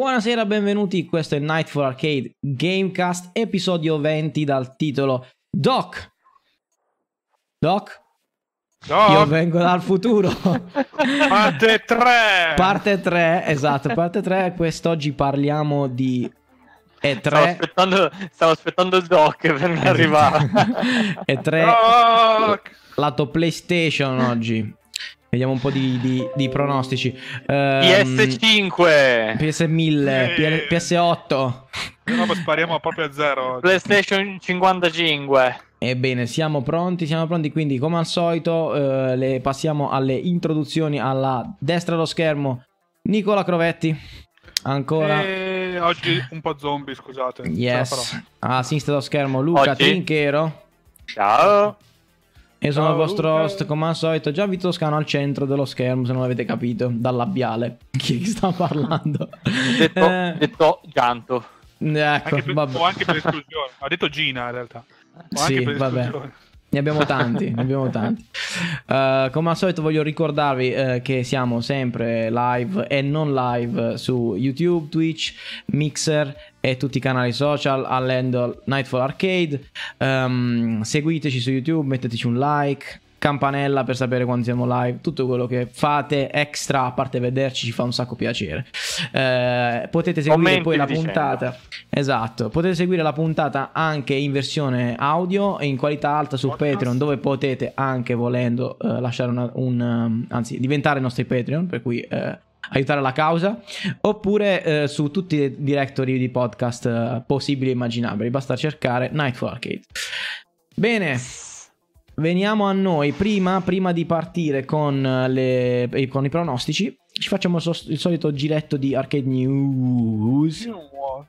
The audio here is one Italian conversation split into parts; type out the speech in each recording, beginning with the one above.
Buonasera, benvenuti. Questo è Night for Arcade Gamecast, episodio 20 dal titolo Doc. Doc? No, Io vengo dal futuro. parte 3. Parte 3, esatto, parte 3. Quest'oggi parliamo di Stavo E3. aspettando, stavo aspettando il doc per arrivare. E3 Doc. lato PlayStation oggi. Vediamo un po' di, di- di pronostici. Ehm, PS5, PS1000, Eh. PS8. No, spariamo proprio a zero. PlayStation 55. Ebbene, siamo pronti, siamo pronti, quindi come al solito eh, le passiamo alle introduzioni alla destra dello schermo. Nicola Crovetti, ancora. E oggi un po' zombie, scusate. Yes, a sinistra dello schermo Luca Oggi? Trinchero. Ciao. Io sono Ciao, il vostro Luca. host, come al solito, Gian Vito Toscano al centro dello schermo, se non avete capito, dal labiale. Chi sta parlando? Detto, Eh, detto Gianto. ecco, Anche per, vabbè. o anche per esclusione. Ha detto Gina in realtà. O Sì, anche per vabbè. esclusione. Ne abbiamo tanti, ne abbiamo tanti. Eh, come al solito voglio ricordarvi eh, che siamo sempre live e non live su YouTube, Twitch, Mixer e tutti i canali social all'handle Nightfall Arcade. Ehm, seguiteci su YouTube, metteteci un like, campanella per sapere quando siamo live, tutto quello che fate extra, a parte vederci, ci fa un sacco piacere. Eh, potete seguire Commenti poi la dicendo. puntata. Esatto, potete seguire la puntata anche in versione audio e in qualità alta su Podcast. Patreon, dove potete anche volendo eh, lasciare una- un, um, anzi, diventare nostri Patreon, per cui eh, aiutare la causa, oppure eh, su tutti i directory di podcast eh, possibili e immaginabili. Basta cercare Nightfall Arcade. Bene. Veniamo a noi. Prima, prima di partire con, eh, le- con i pronostici, ci facciamo il, solito giretto di Arcade News.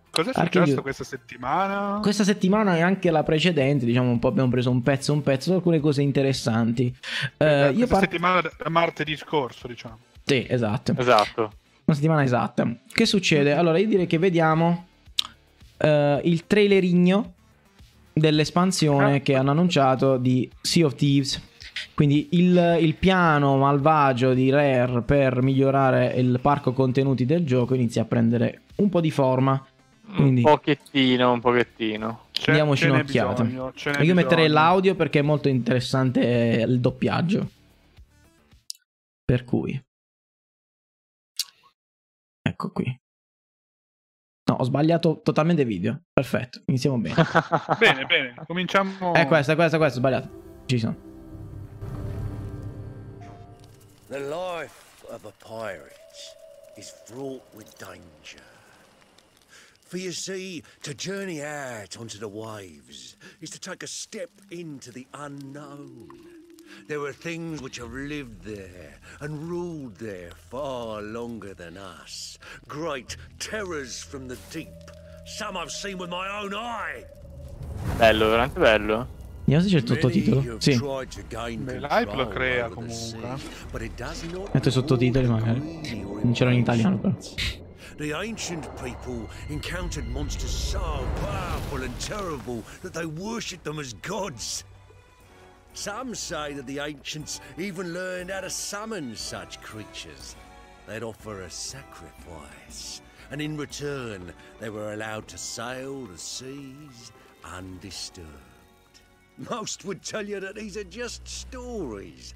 Cos'è Arcade- successo questa settimana? Questa settimana e anche la precedente, diciamo un po' abbiamo preso un pezzo un pezzo, alcune cose interessanti. Eh, Questa io parto... settimana da da martedì scorso, diciamo. Sì, esatto. Esatto. Una settimana esatta. Che succede? Allora, io direi che vediamo eh, il trailerigno dell'espansione Ah. che hanno annunciato di Sea of Thieves. Quindi il, il piano malvagio di Rare per migliorare il parco contenuti del gioco inizia a prendere un po' di forma. Quindi Un pochettino, un pochettino. C'è- diamoci un'occhiata. bisogno, Io metterei bisogno. l'audio perché è molto interessante il doppiaggio. Per cui. Ecco qui. No, ho sbagliato totalmente video. Perfetto, iniziamo bene. Bene, bene. Cominciamo. È questa, è questa, è questa, ho sbagliato. Ci sono. The life of a pirate is fraught with danger. For you see, to journey out onto the waves is to take a step into the unknown. There were things which have lived there and ruled there far longer than us. Great terrors from the deep. Some I've seen with my own eye. Bello, veramente bello. Vediamo se c'è il sottotitolo. Sì. tried to gain Beh, l'hype lo crea comunque. sea, but it does not Metto i sottotitoli magari. Non c'erano in italiano però. The ancient people encountered monsters so powerful and terrible that they worshipped them as gods. Some say that the ancients even learned how to summon such creatures. They'd offer a sacrifice, and in return, they were allowed to sail the seas undisturbed. Most would tell you that these are just stories.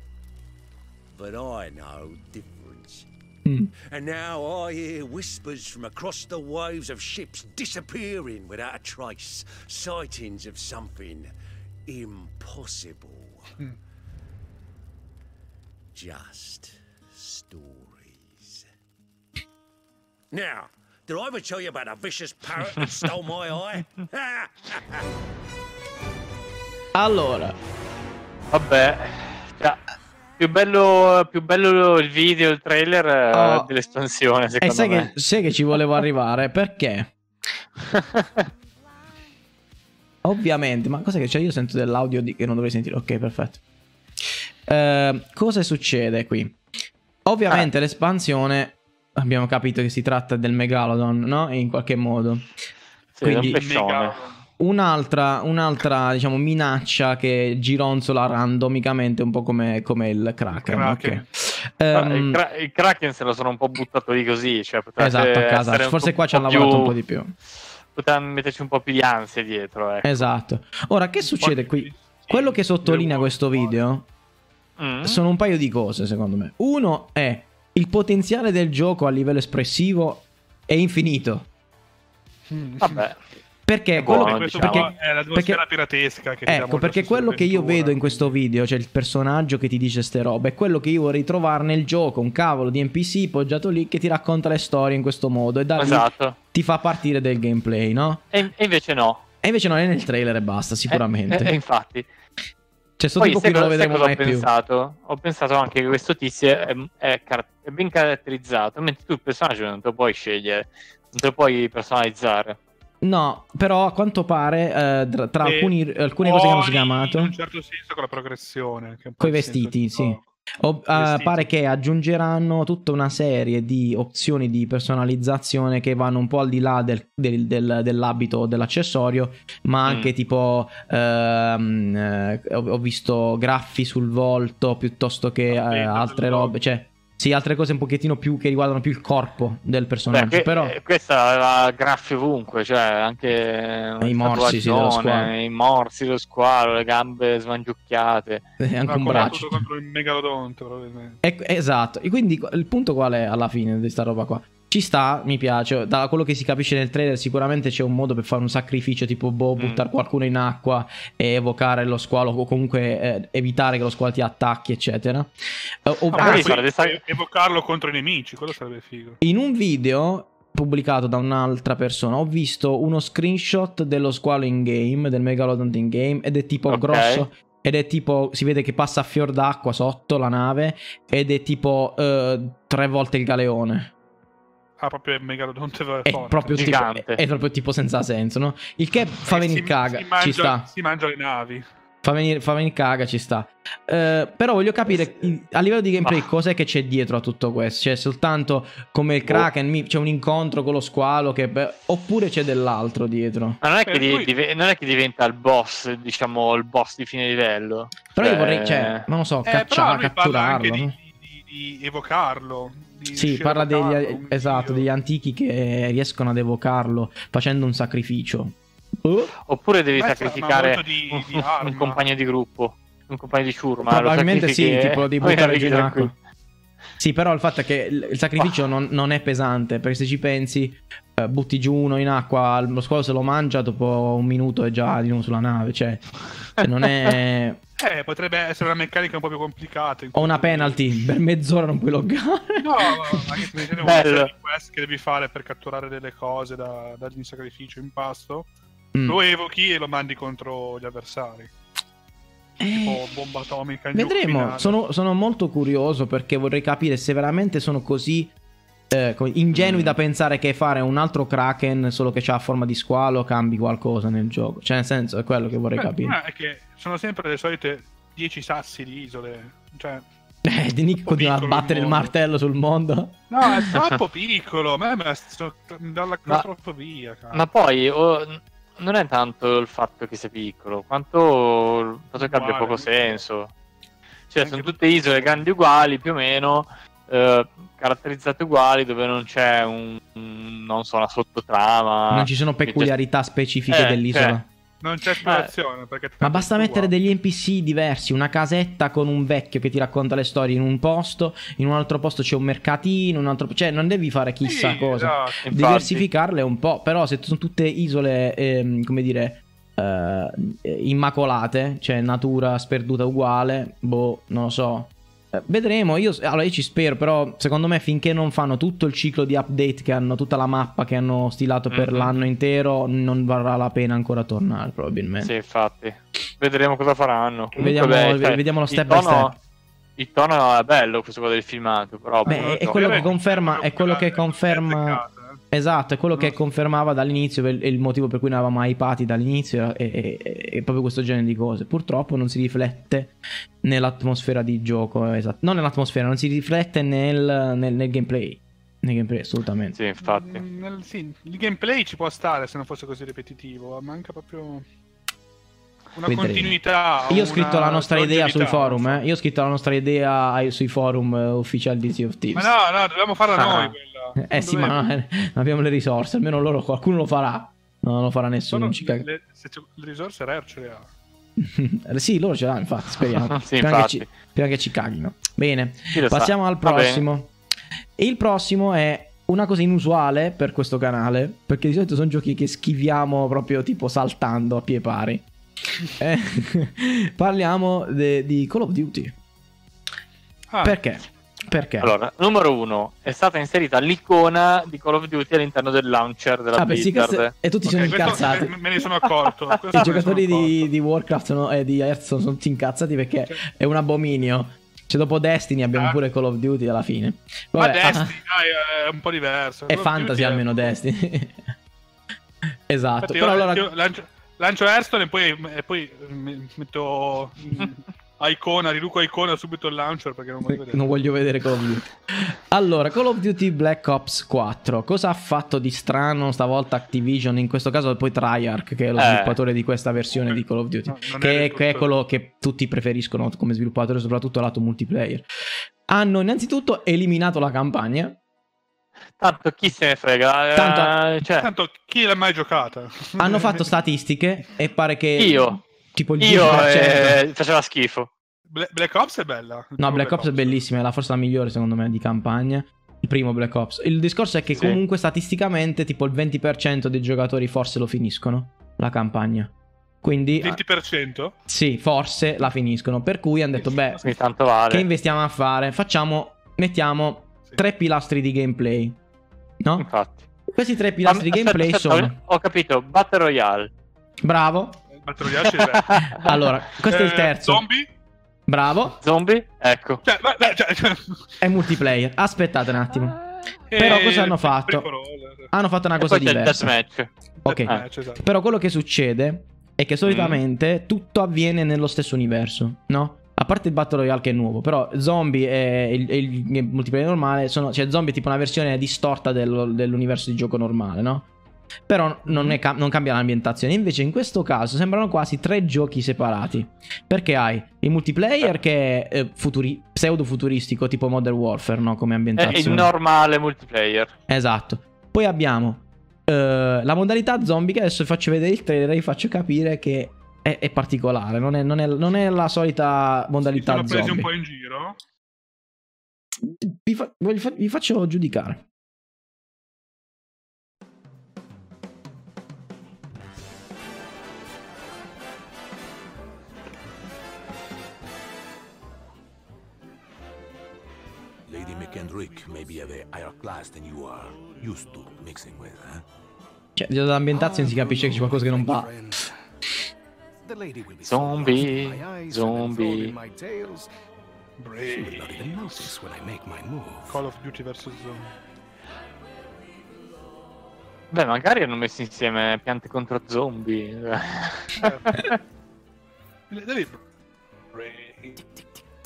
But I know difference. Hmm. And now I hear whispers from across the waves of ships disappearing without a trace, sightings of something impossible. Just stories. Now, did I ever tell you about a vicious parrot that stole my eye? Allora, Vabbè. Cioè, più bello, più bello il video, il trailer eh, Oh. dell'espansione, E secondo sai me. che, sai che ci volevo arrivare? Perché? Ovviamente, ma cos'è che c'è? Io sento dell'audio di- che non dovrei sentire. Ok, perfetto. Eh, cosa succede qui? Ovviamente Ah. l'espansione abbiamo capito che si tratta del Megalodon, no? In qualche modo. Sì, Quindi- Un'altra, un'altra diciamo, minaccia che gironzola randomicamente, un po' come, come il Kraken. Kraken. ok. Ah, Ehm, il, Kra- il Kraken se lo sono un po' buttato lì così. Cioè esatto, a casa. Forse qua ci hanno lavorato un po' di più. Potevamo metterci un po' più di ansia dietro. Ecco. Esatto. Ora, che succede qui? Quello che sottolinea questo video Mm. sono un paio di cose, secondo me. Uno è il potenziale del gioco a livello espressivo è infinito. Mm. Vabbè, Perché quello, buono, questo diciamo. qua è l'atmosfera piratesca che Ecco, perché quello che io vedo in questo video, cioè il personaggio che ti dice ste robe, è quello che io vorrei trovare nel gioco, un cavolo di NPC poggiato lì che ti racconta le storie in questo modo e da lì esatto. ti fa partire del gameplay, no? E, e invece no. E invece non è nel trailer e basta, sicuramente. E, e- e infatti. cioè, sto Poi tipo qui non lo vedremo cosa mai ho più. pensato? Ho pensato anche che questo tizio è, è car- è ben caratterizzato, mentre tu il personaggio non te lo puoi scegliere, non te lo puoi personalizzare. No, però a quanto pare eh, tra, E alcuni, alcune cose che hanno poi, schiamato, In un certo senso con la progressione. Coi il senso vestiti, sì. o- eh, vestiti. pare che aggiungeranno tutta una serie di opzioni di personalizzazione che vanno un po' al di là del- del- del- dell'abito o dell'accessorio, ma anche Mm. tipo ehm, eh, ho, visto graffi sul volto piuttosto che La eh, altre robe, cioè sì, altre cose un pochettino più che riguardano più il corpo del Beh, personaggio, que- però eh, questa aveva graffi ovunque, cioè anche I morsi, sì, i morsi, lo squalo, le gambe smangiucchiate. è anche un braccio. contro il megalodonte, probabilmente. Ecco, esatto, e quindi il punto qual è alla fine di sta roba qua? Ci sta, mi piace, da quello che si capisce nel trailer sicuramente c'è un modo per fare un sacrificio tipo boh, Mm. buttare qualcuno in acqua e evocare lo squalo o comunque eh, evitare che lo squalo ti attacchi eccetera. Eh, o- Ah, magari anzi, fare dei sa- e- evocarlo contro i nemici, quello sarebbe figo. in un video pubblicato da un'altra persona ho visto uno screenshot dello squalo in game, del megalodon in game ed è tipo Ok. grosso ed è tipo si vede che passa a fior d'acqua sotto la nave ed è tipo eh, tre volte il galeone. Ah, proprio il megalodonte vero È proprio, tipo, Gigante. è proprio tipo senza senso, no? Il che fa Eh, venire si- caga, si mangia, ci sta. Si mangia le navi. Fa venire, fa venire caga, ci sta. Eh, però voglio capire a livello di gameplay Ah. cos'è che c'è dietro a tutto questo. Cioè, soltanto come il Boh. Kraken, c'è un incontro con lo squalo, che, beh, oppure c'è dell'altro dietro. Ma non è, Eh, che di- lui- dive- non è che diventa il boss, diciamo, il boss di fine livello. Però io Cioè, vorrei, cioè, non lo so, Eh, cacciare, anche catturarlo. di? Di- evocarlo. di Sì, parla degli, esatto, degli antichi che riescono ad evocarlo facendo un sacrificio. Oh, Oppure devi Beh, sacrificare di- un, di un compagno di gruppo, un compagno di ciurma. Probabilmente sì, tipo di buttare giù in acqua. Sì, però il fatto è che il sacrificio non, non è pesante, perché se ci pensi, eh, butti giù uno in acqua, lo squalo se lo mangia, dopo un minuto è già di nuovo sulla nave, cioè, cioè non è... Eh, potrebbe essere una meccanica un po' più complicata. Ho una penalty, per mezz'ora non puoi loggare. No, anche se tiene una Bello. serie di quest che devi fare per catturare delle cose da dargli in sacrificio in pasto. Mm. Lo evochi e lo mandi contro gli avversari. Tipo bomba atomica. Eh, Vedremo, sono, sono molto curioso perché vorrei capire se veramente sono così eh, ingenui Mm. da pensare che fare un altro Kraken solo che ha forma di squalo cambi qualcosa nel gioco. Cioè, nel senso, è quello che vorrei Beh, capire. ma è che sono sempre le solite 10 sassi di isole. Cioè, Eh, Di Nick continua a il battere il mondo. martello sul mondo. no, è troppo piccolo. A me mi sto dalla Ma- claustrofobia. cara. Ma poi oh, non è tanto il fatto che sia piccolo, quanto il fatto che abbia poco senso. Cioè, sono tu- tutte isole grandi uguali, più o meno, eh, caratterizzate uguali, dove non c'è un, un- non so, una sottotrama. non ci sono peculiarità specifiche Eh, dell'isola. Non c'è esplorazione. perché Ma basta mettere degli NPC diversi, una casetta con un vecchio che ti racconta le storie in un posto, in un altro posto c'è un mercatino, un altro... cioè non devi fare chissà Sì, cosa. esatto. Diversificarle un po', però se sono tutte isole, ehm, come dire, eh, immacolate, cioè natura sperduta uguale, boh, non lo so. Vedremo, io, allora io ci spero, però secondo me finché non fanno tutto il ciclo di update che hanno, tutta la mappa che hanno stilato per Mhm. l'anno intero, non varrà la pena ancora tornare probabilmente. Sì, infatti. Vedremo cosa faranno. Comunque, Vediamo- beh, ve- cioè, vediamo lo step by step. il tono è bello questo qua del filmato, però... Beh, boh, è no. quello che conferma- è quello che conferma-. Esatto, è quello che No. confermava dall'inizio e il motivo per cui noi avevamo hypati dall'inizio è, è- è- proprio questo genere di cose. Purtroppo non si riflette nell'atmosfera di gioco, esatto. Non nell'atmosfera, non si riflette nel, nel- nel gameplay. Nel gameplay, assolutamente. Sì, infatti. Mm, nel- sì, il gameplay ci può stare se non fosse così ripetitivo, manca proprio una Vedremo. continuità. Io ho scritto la nostra idea sui forum, non eh. Io ho scritto la nostra idea sui forum eh, ufficiali di Sea of Thieves. Ma no, no, dobbiamo farla Ah. noi quella. Eh Non sì, ma doveva- non, non abbiamo le risorse, almeno loro qualcuno lo farà. No, non lo farà nessuno, non ci le, se c'è- le risorse rare ce le ha. Sì, loro ce l'hanno, infatti, speriamo. Sì, prima, infatti. Che ci, prima che ci caghino. Bene, lo sa. passiamo al prossimo. E il prossimo è una cosa inusuale per questo canale, perché di solito sono giochi che schiviamo proprio tipo saltando a pie pari. Eh, parliamo de- di Call of Duty. Ah, Perché? Perché? Allora, numero uno, è stata inserita l'icona di Call of Duty all'interno del launcher della Ah, beh, sì, questo- e tutti ok, sono incazzati. me, me ne sono accorto. I giocatori di, accorto. di Warcraft e di Hearthstone sono tutti incazzati perché Cioè- è un abominio. Cioè, dopo Destiny abbiamo Ah. pure Call of Duty alla fine. Ma Vabbè, Destiny, ah, dai, è un po' diverso. è Call fantasy Duty è- almeno Destiny. esatto. Infatti Però io, allora io lancio, lancio Hearthstone e poi, e poi metto icona, riduco a icona subito il launcher perché non voglio vedere. non voglio vedere Call of Duty. Allora, Call of Duty Black Ops 4. Cosa ha fatto di strano stavolta Activision? In questo caso poi Treyarch, che è lo Eh. sviluppatore di questa versione di Call of Duty. No, che, è che è tutto- quello che tutti preferiscono come sviluppatore, soprattutto lato multiplayer. Hanno innanzitutto eliminato la campagna. Tanto chi se ne frega. eh, Tanto- cioè, Tanto chi l'ha mai giocata? Hanno fatto statistiche e pare che io, tipo il io 10%. eh, faceva schifo. Bla- Black Ops è bella. No, primo Black Ops è bellissima, è la forse la migliore secondo me di campagna. Il primo Black Ops. Il discorso è che Sì. comunque statisticamente tipo il 20% dei giocatori forse lo finiscono la campagna. Quindi 20%? sì, forse la finiscono, per cui hanno detto beh, Quindi tanto vale. che investiamo a fare? Facciamo mettiamo Sì. tre pilastri di gameplay. No? Infatti. Questi tre pilastri di Aspetta, gameplay aspetta, sono Ho capito, Battle Royale. Bravo. L'è. Allora, questo è il Eh, terzo. Zombie? Bravo. Zombie? Ecco. Cioè, ma- ma- cioè, cioè- È multiplayer. Aspettate un attimo. eh, Però cosa hanno fatto? Hanno fatto una E cosa diversa. deathmatch. Ok. Deathmatch, esatto. Però quello che succede è Mm. che solitamente tutto avviene nello stesso universo, no? A parte il Battle Royale che è nuovo, però zombie e il, e il multiplayer normale sono. Cioè, zombie è tipo una versione distorta del- dell'universo di gioco normale, no? Però non, è ca- non cambia l'ambientazione. Invece, in questo caso sembrano quasi tre giochi separati. Perché hai il multiplayer che è eh, futuri- pseudo-futuristico, tipo Modern Warfare, no? Come È ambientazione. il normale multiplayer. Esatto. Poi abbiamo eh, la modalità zombie che adesso vi faccio vedere il trailer e vi faccio capire che è, è particolare, non è, non è- non è la solita modalità sono presi zombie. un po' in giro. Vi, fa- vi fa- vi faccio giudicare. Lady McKendrick may be of a higher class than you are used to mixing with, eh? Cioè, dall'ambientazione si capisce che c'è qualcosa che non va. Zombie, and zombie. Call of Duty vs Zombie. Beh, magari hanno messo insieme piante contro zombie. Devi...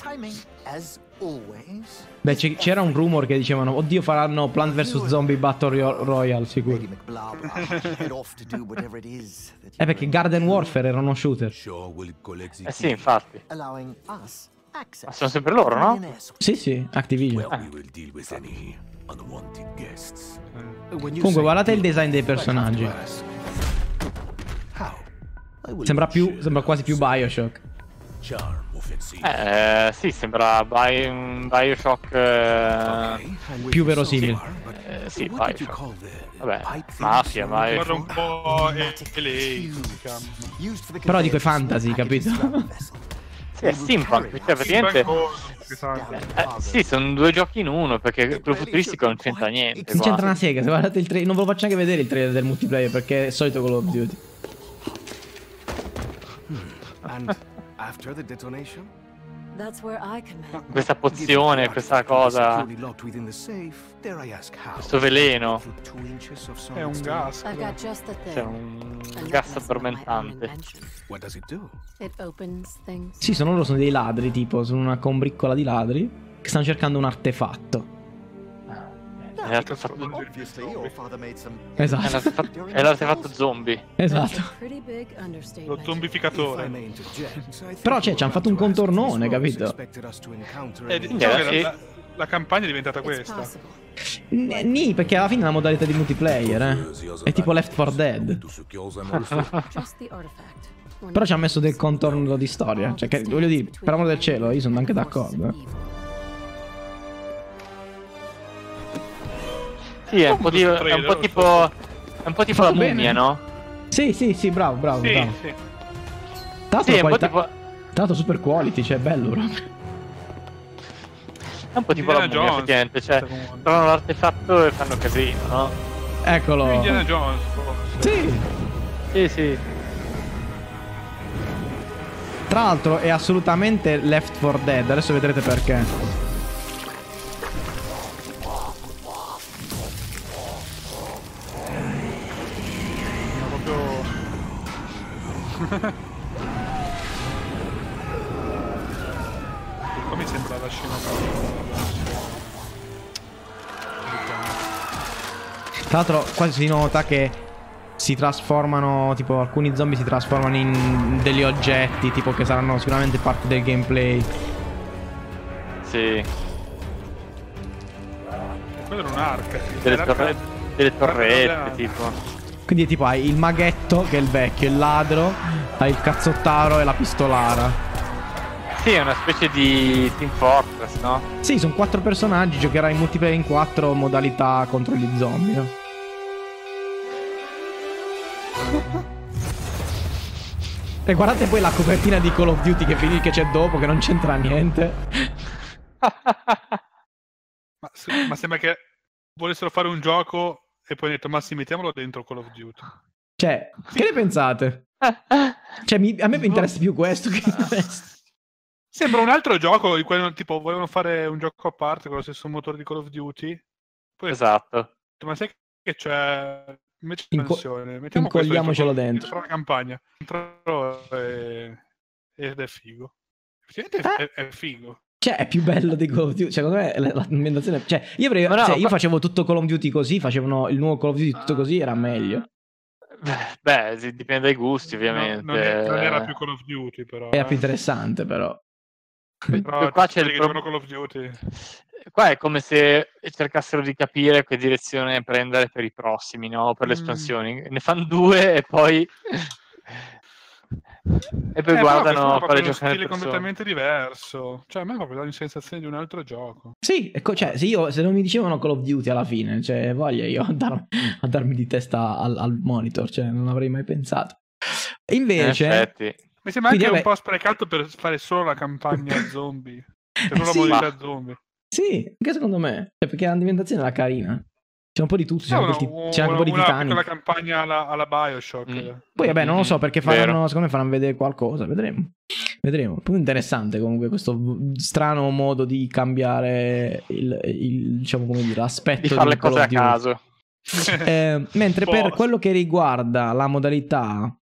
Timing, as always. Beh, c'era un rumor che dicevano, oddio, faranno Plant vs Zombie Battle Ro- Royale, sicuro. Eh, perché Garden Warfare era uno shooter. Eh sì, infatti. Ma sono sempre loro, no? Sì, sì, Activision. You Comunque, guardate il design dei personaggi. Sembra, più, sembra quasi più Bioshock. Charm. Eh, sì, sembra Bi- un Bioshock. eh, più verosimile. Eh, sì, Bioshock. Vabbè, mafia, you ma è- were Guarda un po' e- e lei, the Però dico è fantasy, capito? Sì, è steampunk, cioè praticamente. Eh, sì, sono due giochi in uno perché quello futuristico non c'entra niente. Non c'entra una sega, se guardate il trailer, non ve lo faccio neanche vedere il trailer del multiplayer perché è il solito Call of Duty. And after the detonation? That's where I come in. Questa pozione, questa cosa, questo veleno, È un gas. Cioè un A gas addormentante. Sì, sono loro sono dei ladri, tipo, sono una combriccola di ladri che stanno cercando un artefatto. È l'artefatto, è Esatto. è l'artefatto zombie. Esatto. Lo zombificatore. Però, cioè, ci hanno fatto un contornone, capito? Eh, diciamo che sì. la, la campagna è diventata questa. possible. N- Nì, perché alla fine è una modalità di multiplayer, eh. È tipo Left 4 Dead. Però ci ha messo del contorno di storia. Cioè, che, voglio dire, per amore del cielo, io sono anche d'accordo. eh. Sì, è un po', di- è un po' tipo, è un po' tipo la bene. mummia, no? Sì, sì, sì, bravo, bravo. Sì, bravo. sì. Tra Sì, è un po' qualità- tipo, l'altro super quality, cioè bello proprio. è un po' tipo la Indiana mummia, Jones, effettivamente. Cioè, trovano l'artefatto e fanno casino, no? Eccolo. Indiana Jones, forse. Sì. Sì, sì. Tra l'altro è assolutamente Left 4 Dead, adesso vedrete perché. Tra l'altro qua si nota che si trasformano, tipo alcuni zombie si trasformano in degli oggetti, tipo che saranno sicuramente parte del gameplay. Sì. Quello era un'arca. Delle, torre- delle torrette, tipo. Quindi tipo hai il maghetto che è il vecchio, il ladro, hai il cazzottaro e la pistolara. Sì, è una specie di Team Fortress, no? Sì, sono quattro personaggi, giocherai in multiplayer in quattro modalità contro gli zombie. E guardate poi la copertina di Call of Duty che, finì, che c'è dopo, che non c'entra niente. Ma, se- ma sembra che volessero fare un gioco e poi hanno detto ma sì, mettiamolo dentro Call of Duty. Cioè, che ne pensate? Cioè, mi- a me mi interessa più questo che il resto. Sembra un altro gioco quello tipo volevano fare un gioco a parte con lo stesso motore di Call of Duty. Poi esatto. ma sai che c'è invece Inco- espansione, mettiamo questo incolliamocelo dentro, dentro. la campagna. E- ed è figo. Effettivamente Eh? è, è figo. Cioè, è più bello di Call of Duty. Secondo me la- l'ambientazione. Cioè, io, avrei- no, cioè, io facevo tutto Call of Duty così, facevano il nuovo Call of Duty tutto così, era meglio. Beh, sì, dipende dai gusti, No, ovviamente. non, è- non era più Call of Duty, però. Era eh. più interessante, però. Però Qua c'è il pro- Call of Duty. Qua è come se cercassero di capire che direzione prendere per i prossimi, no? Per le Mm. espansioni. Ne fanno due e poi... e poi Eh, guardano è quale giocare le stile persone. completamente diverso. Cioè, a me proprio dà la sensazione di un altro gioco. Sì, ecco, cioè, se, io, se non mi dicevano Call of Duty alla fine, cioè, voglia io a, dar- a darmi di testa al, al monitor, cioè, non avrei mai pensato. In Invece, effetti. Mi sembra Quindi, anche un vabbè. po' sprecato per fare solo la campagna zombie. Per solo Sì. la modalità zombie. sì, anche secondo me, cioè, perché l'ambientazione era carina. C'è un po' di tutto, c'è No, anche, no, un- c'è anche un po' di una Titanic. piccola campagna alla, alla Bioshock. Mm. Poi vabbè, non lo so perché faranno, secondo me faranno vedere qualcosa, vedremo. Vedremo. Poi interessante comunque questo strano modo di cambiare il, il- diciamo come dire, l'aspetto Di fare le cose a caso. Eh, mentre per quello che riguarda la modalità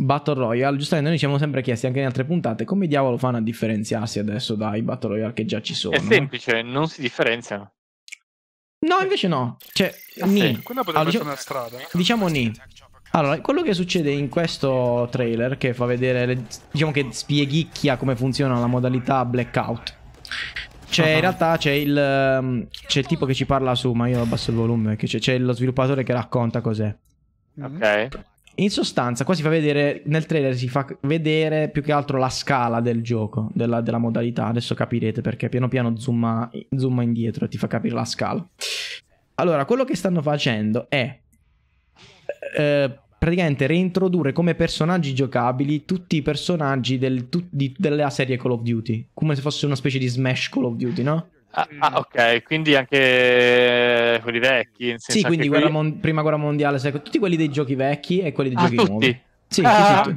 Battle Royale, giustamente noi ci siamo sempre chiesti anche in altre puntate come diavolo fanno a differenziarsi adesso dai Battle Royale che già ci sono. È semplice, non si differenziano. No, invece no. Cioè, Ah, ni. sì. Quella potrebbe Allora, essere diciamo- una strada. Diciamo ni. Allora, quello che succede in questo trailer, che fa vedere, le- diciamo che spieghicchia come funziona la modalità blackout. C'è in realtà c'è il, ehm, c'è il tipo che ci parla su, ma io abbasso il volume, che c'è, c'è lo sviluppatore che racconta cos'è. Ok. In sostanza, qua si fa vedere, nel trailer si fa vedere più che altro la scala del gioco, della, della modalità. Adesso capirete perché piano piano zooma, zooma indietro e ti fa capire la scala. Allora, quello che stanno facendo è eh, praticamente reintrodurre come personaggi giocabili tutti i personaggi del- tu- di- della serie Call of Duty, come se fosse una specie di Smash Call of Duty, no? Ah, ah, ok, quindi anche quelli vecchi. Sì, quindi anche guerra quelli- mon- prima guerra mondiale, seco- tutti quelli dei giochi vecchi e quelli dei Ah, giochi tutti? nuovi. Sì, Ah. sì,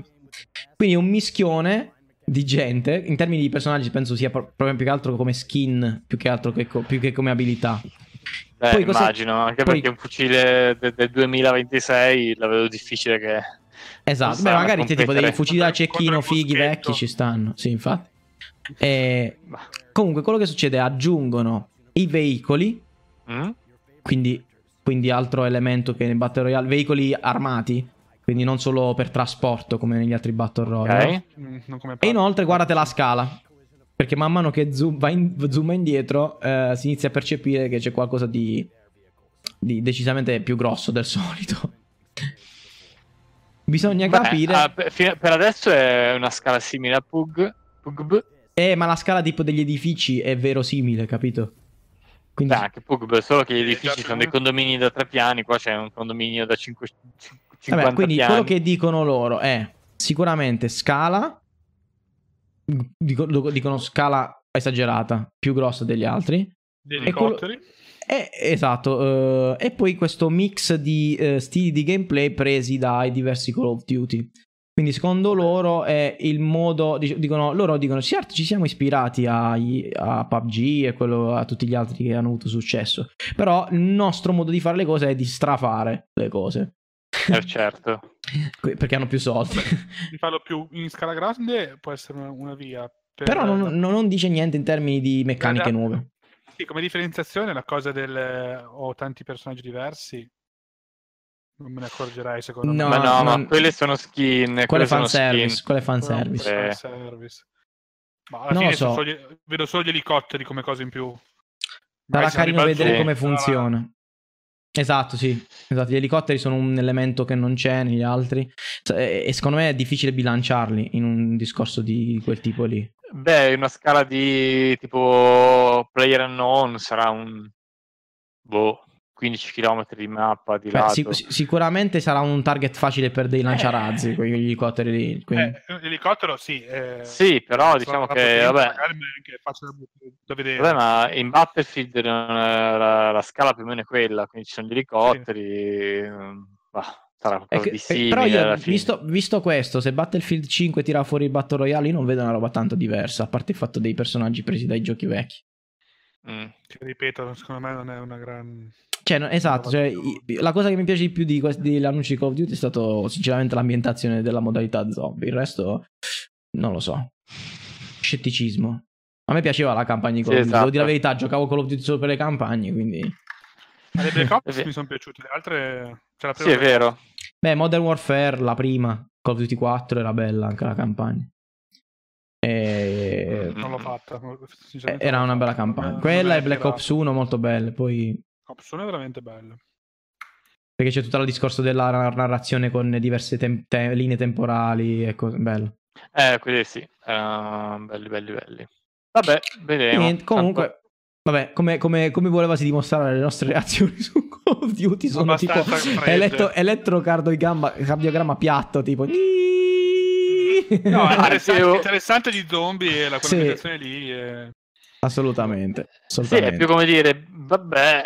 Quindi un mischione di gente. In termini di personaggi, penso sia pro- proprio più che altro come skin, più che altro che, co- più che come abilità. Beh, Poi cosa- immagino, anche poi- perché un fucile de- del 2026 la vedo difficile che... Esatto, beh, magari te, tipo dei fucili da cecchino fighi vecchi ci stanno. Sì, infatti. E Bah. comunque, quello che succede è aggiungono i veicoli, Mm? quindi, quindi altro elemento che nel Battle Royale, veicoli armati, quindi non solo per trasporto come negli altri Battle Royale. Mm, non come E inoltre guardate la scala. Perché man mano che zoom, va in- zooma indietro eh, si inizia a percepire che c'è qualcosa di, di decisamente più grosso del solito. Bisogna Beh, capire... ah, per, per adesso è una scala simile a Pug. Pugb. Eh, ma la scala tipo degli edifici è verosimile, capito? Quindi... Beh, anche Pugb, solo che gli edifici esatto. sono dei condomini da tre piani, qua c'è un condominio da 5, 50 Vabbè, quindi piani. quello che dicono loro è sicuramente scala. dico- dicono scala esagerata, più grossa degli altri. Gli E quello- elicotteri. E, esatto, eh, e poi questo mix di eh, stili di gameplay presi dai diversi Call of Duty. Quindi secondo loro è il modo, dic- dicono, loro dicono, certo ci siamo ispirati ai- a, PUBG e quello- a tutti gli altri che hanno avuto successo, però il nostro modo di fare le cose è di strafare le cose, Eh, certo. Perché hanno più soldi. Di farlo più in scala grande può essere una, una via. per- però non, non- non dice niente in termini di meccaniche nuove. Sì, come differenziazione la cosa del ho tanti personaggi diversi non me ne accorgerei secondo No, me. ma no, non- ma quelle sono skin. Quelle sono fanservice, skin. quello è fanservice. Eh. Ma alla Non lo fine so. solo gli- vedo solo gli elicotteri come cosa in più. Sarà carino vedere come funziona. Esatto, sì. Esatto, gli elicotteri sono un elemento che non c'è negli altri. E e secondo me è difficile bilanciarli in un discorso di quel tipo lì. Beh, una scala di tipo player unknown sarà un boh, 15 km di mappa di Beh, lato. sic- sic- sicuramente sarà un target facile per dei lanciarazzi, quegli elicotteri lì. quindi- Eh, l'elicottero sì. eh, Sì, però diciamo che vabbè, facile da- vedere. vabbè, ma in Battlefield la, la scala più o meno è quella, quindi ci sono gli elicotteri, mm, bah, sarà È qualcosa che- di eh, simile però io, visto, visto questo, se Battlefield 5 tira fuori il Battle Royale, io non vedo una roba tanto diversa, a parte il fatto dei personaggi presi dai giochi vecchi. Mm. Che, ripeto, secondo me non è una gran... Cioè, no, esatto, cioè, la cosa che mi piace di più di questi degli annunci di Call of Duty è stato sinceramente l'ambientazione della modalità zombie. Il resto, non lo so. Scetticismo. A me piaceva la campagna di Call of Duty. Devo esatto. dire la verità, giocavo Call of Duty solo per le campagne, quindi... Ma le Black Ops mi sono piaciute, le altre... Cioè, la Sì, è vero. Beh, Modern Warfare, la prima, Call of Duty 4 era bella anche la campagna. E... Non l'ho fatta. eh, Era una bella campagna. me- Quella e Black. Ops 1 molto belle, poi... Ops 1 è veramente bello. Perché c'è tutto il discorso della narrazione con diverse tem- te- linee temporali e cose bello. Eh, quelli sì, erano belli, belli, belli. Vabbè, vedremo. Niente, comunque, vabbè, come, come, come volevasi dimostrare le nostre reazioni su Call of Duty sono tipo eletto, elettrocardiogramma cardiogramma piatto, tipo... No, No, è Ah, interessante, sì, interessante di zombie e la Sì. colonizzazione lì. è- assolutamente. Sì, assolutamente. è più come dire, vabbè,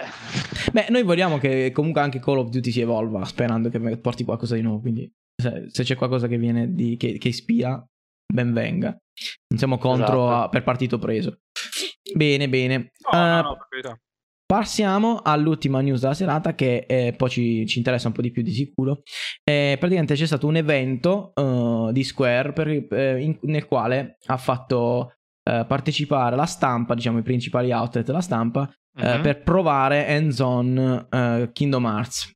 Beh, noi vogliamo che comunque anche Call of Duty si evolva, sperando che porti qualcosa di nuovo. Quindi, se, se c'è qualcosa che viene di, che, che ispira, ben venga. Non siamo contro Esatto. a- per partito preso. Bene, bene. No, no, Eh, no, per carità. Passiamo all'ultima news della serata che eh, poi ci, ci interessa un po' di più di sicuro. Eh, praticamente c'è stato un evento eh, di Square per- eh, in- nel quale ha fatto eh, partecipare la stampa, diciamo i principali outlet della stampa, eh, Mhm. per provare hands-on eh, Kingdom Hearts.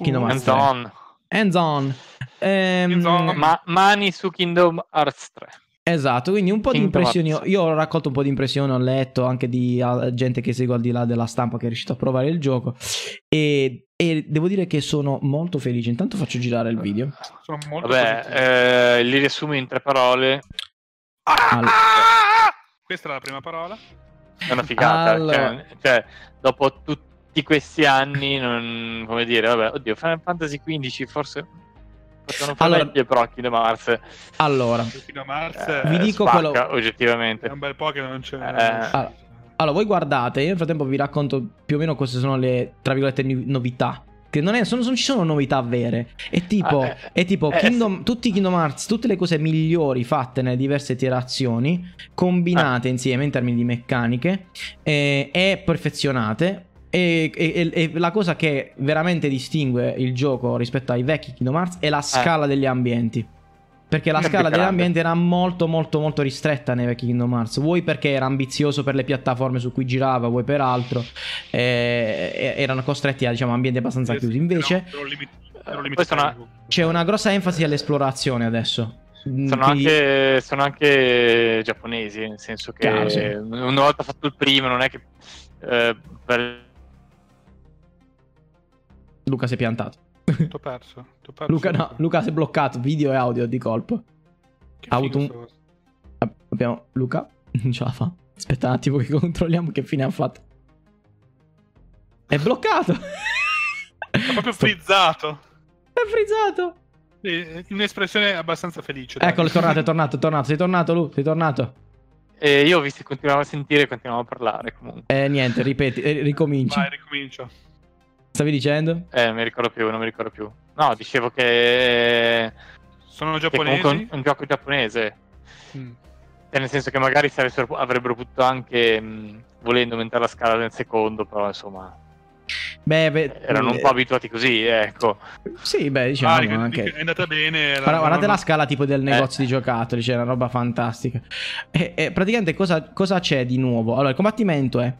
Kingdom Hearts 3. Hands-on. Hands-on. Ehm, Hands-on. Ma mani su Kingdom Hearts 3. Esatto, quindi un po' di impressioni. Hearts. Io ho raccolto un po' di impressioni, ho letto anche di gente che segue al di là della stampa che è riuscito a provare il gioco. E, e devo dire che sono molto felice. Intanto faccio girare il video. Sono molto Vabbè, eh, li riassumo in tre parole. Al- Ah! Questa è la prima parola. È una figata. Allora. Cioè, cioè, dopo tutti questi anni, non, come dire, vabbè, oddio, Final Fantasy XV forse potevano fare Allora- meglio, però Kingdom Hearts Allora, a Mars eh, Vi dico spacca, quello- oggettivamente. è un bel po' che non c'è. Eh. Allora, allora, voi guardate, io nel frattempo vi racconto più o meno queste sono le, tra virgolette, novità che non, è, sono- non ci sono novità vere. È tipo, Ah, eh, è tipo eh, Kingdom- tutti i Kingdom Hearts, tutte le cose migliori fatte nelle diverse iterazioni, combinate Ah. insieme in termini di meccaniche eh, e perfezionate. E, e- e- e la cosa che veramente distingue il gioco rispetto ai vecchi Kingdom Hearts è la scala degli ambienti. Perché la scala ambienti era molto molto molto ristretta nei vecchi Kingdom Hearts. Vuoi perché era ambizioso per le piattaforme su cui girava, vuoi per altro. eh, erano costretti a diciamo ambienti abbastanza chiusi. Invece Però- però limit- una- c'è una grossa enfasi all'esplorazione adesso. Mm, Sono, quindi- anche, sono anche giapponesi, nel senso che Chiaro, sì. una volta fatto il primo non è che eh, per- Luca si è piantato. T'ho perso. t'ho perso. Luca, no, Luca si è bloccato video e audio di colpo. Che ha avuto un- Abbiamo Luca, non ce la fa. Aspetta un attimo che controlliamo che fine ha fatto. È bloccato. È proprio frizzato. È frizzato. Sì, Un'espressione abbastanza felice. dai. Eccolo, è tornato, è tornato, è tornato. Sei tornato, Lu, sei tornato. e io ho visto che continuavo a sentire e continuavo a parlare comunque. Eh, niente, ripeti, eh, ricominci. Vai, ricomincio. Stavi dicendo? Eh, non mi ricordo più, non mi ricordo più. No, dicevo che, Sono che giapponesi. è un, un gioco giapponese. Mm. Cioè, nel senso che magari avrebbero potuto anche, mh, volendo aumentare la scala del secondo, però insomma, Beh, beh, erano un eh, po' abituati così, ecco. Sì, beh, diciamo Ah, che- anche. che è andata bene. la- Guarda- guardate la scala tipo del negozio Eh. di giocattoli, c'è una roba fantastica. E, e praticamente cosa, cosa c'è di nuovo? Allora, il combattimento è...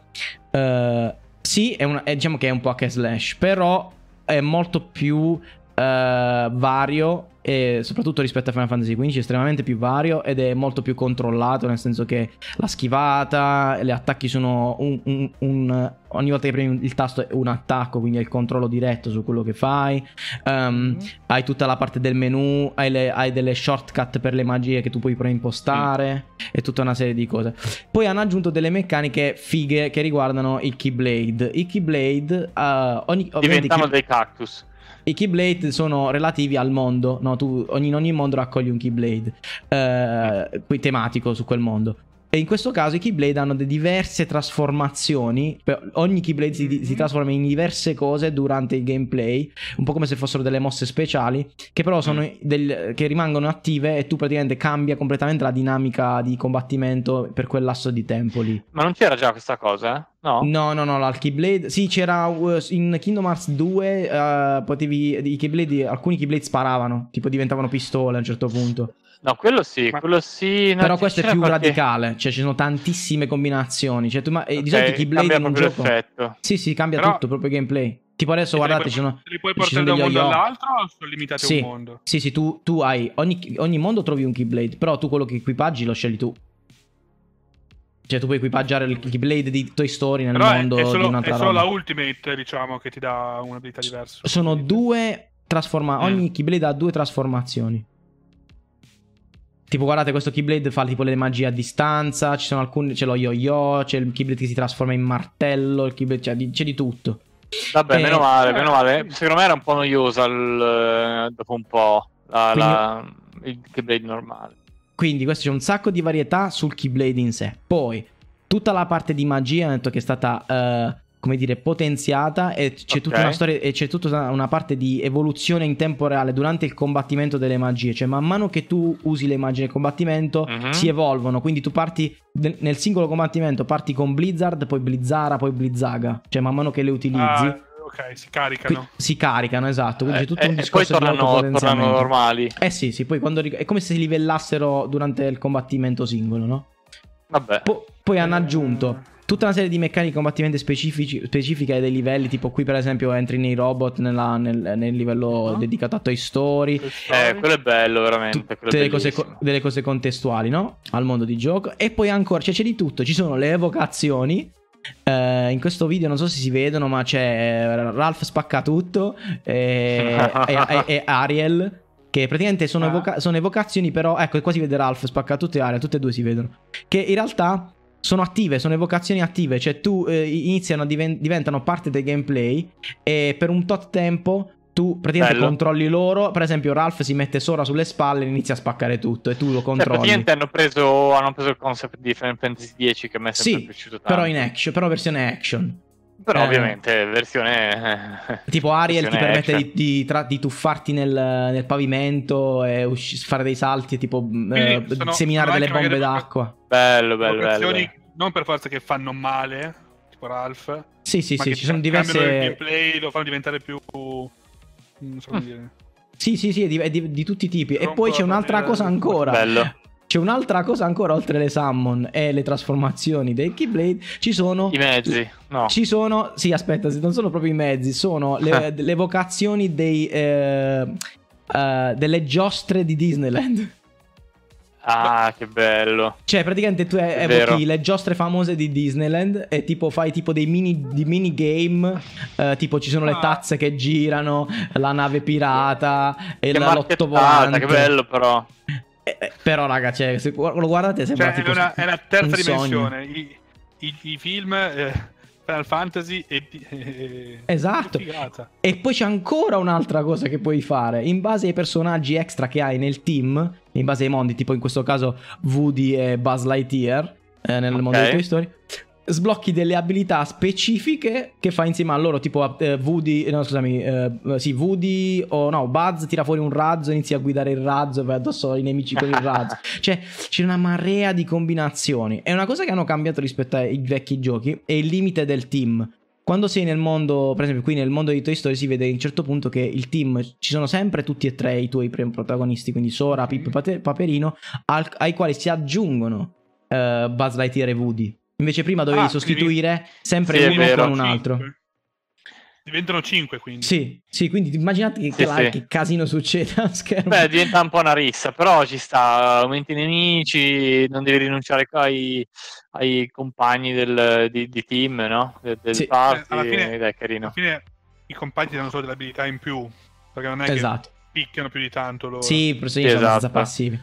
eh, sì, è, una- è- diciamo che è un po' hack slash, però è molto più eh, vario e soprattutto rispetto a Final Fantasy XV è estremamente più vario ed è molto più controllato, nel senso che la schivata, gli attacchi sono un... un- un- ogni volta che premi il tasto è un attacco, quindi hai il controllo diretto su quello che fai. Ehm, Mm. hai tutta la parte del menu, hai, le- hai delle shortcut per le magie che tu puoi preimpostare e tutta una serie di cose. Poi hanno aggiunto delle meccaniche fighe che riguardano il Keyblade. I Keyblade, eh, ogni, Diventano i, dei cactus. I Keyblade sono relativi al mondo, no? Tu in ogni mondo raccogli un Keyblade eh, tematico su quel mondo. E in questo caso i Keyblade hanno diverse trasformazioni. Ogni Keyblade si, si trasforma in diverse cose durante il gameplay. Un po' come se fossero delle mosse speciali. Che però sono del- che rimangono attive. E tu praticamente cambia completamente la dinamica di combattimento per quel lasso di tempo lì. Ma non c'era già questa cosa, eh? No? No, no, no, la Keyblade. Sì, c'era uh, in Kingdom Hearts 2. eh, potevi. I Keyblade, alcuni Keyblade sparavano. Tipo diventavano pistole a un certo punto. No, quello sì, Ma- quello sì. no, Però questo è più qualche- radicale. Cioè, ci sono tantissime combinazioni. Cioè, tu, ma, eh, di Ok, solito i Keyblade in un gioco. l'effetto. Sì, sì, cambia Però- tutto, proprio gameplay. Tipo adesso, guardate, puoi- ci sono. li puoi ci portare sono da un mondo yo-yo. all'altro o sono limitati Sì. a un mondo? Sì, sì, tu, tu hai. Ogni, ogni mondo trovi un Keyblade. Però tu quello che equipaggi lo scegli tu. Cioè, tu puoi equipaggiare il Keyblade di Toy Story nel Però è, mondo è di solo, un'altra è solo roba. la Ultimate, diciamo, che ti dà un'abilità diversa. Sono due trasforma Mm. Ogni Keyblade ha due trasformazioni. Tipo, guardate, questo Keyblade fa tipo le magie a distanza. Ci sono alcuni. C'è lo yo-yo. C'è il Keyblade che si trasforma in martello. Il Keyblade, c'è, di, c'è di tutto. Vabbè, Eh, meno male, eh, meno male. sì. Secondo me era un po' noiosa il- eh, dopo un po' la, Quindi- la- il Keyblade normale. Quindi, questo c'è un sacco di varietà sul Keyblade in sé. Poi, tutta la parte di magia, ho detto che è stata. eh, come dire, potenziata e c'è tutta Ok. una storia e c'è tutta una- parte di evoluzione in tempo reale durante il combattimento delle magie, cioè man mano che tu usi le magie nel combattimento Mhm. si evolvono, quindi tu parti nel singolo combattimento parti con Blizzard, poi Blizzara, poi Blizzaga, cioè man mano che le utilizzi Ah, ok, si caricano. si caricano, esatto, quindi Eh, c'è tutto e- un e poi discorso di tornano, tornano autopotenziamento. normali. Eh sì, sì, poi quando è come se si livellassero durante il combattimento singolo, no? Vabbè. Po- poi hanno Eh. aggiunto tutta una serie di meccaniche di combattimento specifici, specifiche ai dei livelli, tipo qui per esempio entri nei robot nella- nel, nel livello Ah. dedicato a Toy Story, Eh, quello è bello, veramente. tutte le cose, delle cose contestuali, no? Al mondo di gioco. E poi ancora, cioè c'è di tutto, ci sono le evocazioni. Eh, in questo video non so se si vedono, ma c'è eh, Ralph spacca tutto e, e- e- e Ariel. Che praticamente sono, Ah. evoca- sono evocazioni, però ecco, qua si vede Ralph spacca tutto e Ariel, tutte e due si vedono. Che in realtà sono attive, sono evocazioni attive, cioè tu eh, iniziano a diven- diventano parte del gameplay e per un tot tempo tu praticamente Bello. controlli loro. Per esempio, Ralph si mette Sora sulle spalle e inizia a spaccare tutto e tu lo Cioè, controlli. praticamente hanno preso, hanno preso il concept di Final Fantasy X che a me è sempre sì, piaciuto tanto. però in action, però versione action. Però Eh. ovviamente versione... eh, Tipo Ariel ti versione permette action. di, di tra- di tuffarti nel, nel pavimento e usci- fare dei salti e tipo eh, sono- seminare sono delle bombe d'acqua. Bello, bello, bello. Locazioni non per forza che fanno male, tipo Ralph, Sì, sì, sì, ci sono cambiano il diverse... gameplay, lo fanno diventare più... Non so come dire. Sì, sì, sì, è di, è di- di tutti i tipi. E poi c'è un'altra cosa ancora. Bello. C'è un'altra cosa ancora oltre le summon e le trasformazioni dei Keyblade. Ci sono. I mezzi, no. Ci sono. Sì, aspetta, non sono proprio i mezzi, sono le, le vocazioni dei. eh, eh, delle giostre di Disneyland. Ah, che bello. Cioè, praticamente tu evochi vero. le giostre famose di Disneyland e tipo fai tipo dei mini, di minigame. eh, tipo ci sono le Ah. tazze che girano, la nave pirata e Che la marchettata, l'ottovolante. che bello però. Però, raga, cioè, se lo guardate sembra Cioè, tipo è una, è una terza dimensione. I, i- i film eh, Final Fantasy e... e- Esatto. E poi c'è ancora un'altra cosa che puoi fare. In base ai personaggi extra che hai nel team, in base ai mondi, tipo in questo caso Woody e Buzz Lightyear, eh, nel Ok. mondo dei Toy Story, sblocchi delle abilità specifiche che fai insieme a loro. Tipo eh, Woody, no scusami, eh, sì, Woody o no, Buzz tira fuori un razzo, inizia a guidare il razzo e vai addosso ai nemici con il razzo. Cioè, c'è una marea di combinazioni. È una cosa che hanno cambiato rispetto ai vecchi giochi. È il limite del team. Quando sei nel mondo, per esempio, qui nel mondo di Toy Story si vede a un certo punto che il team ci sono sempre tutti e tre i tuoi protagonisti, quindi Sora, Pip e Pate- Paperino, al- ai quali si aggiungono eh, Buzz Lightyear e Woody. Invece prima dovevi Ah, sostituire sempre Sì, uno vero. con un altro. Diventano 5 quindi. Sì, sì, quindi immaginate che, Sì, là- sì. che casino succede a schermo. Beh, diventa un po' una rissa, però ci sta, aumenti i nemici, non devi rinunciare ai, ai compagni del, di, di team, no? Del, del Sì. party, Eh, alla fine- ed è Alla carino. fine i compagni danno solo delle abilità in più. Perché non è esatto. che picchiano più di tanto loro. Sì, sì, Sì, sono abbastanza esatto. passivi.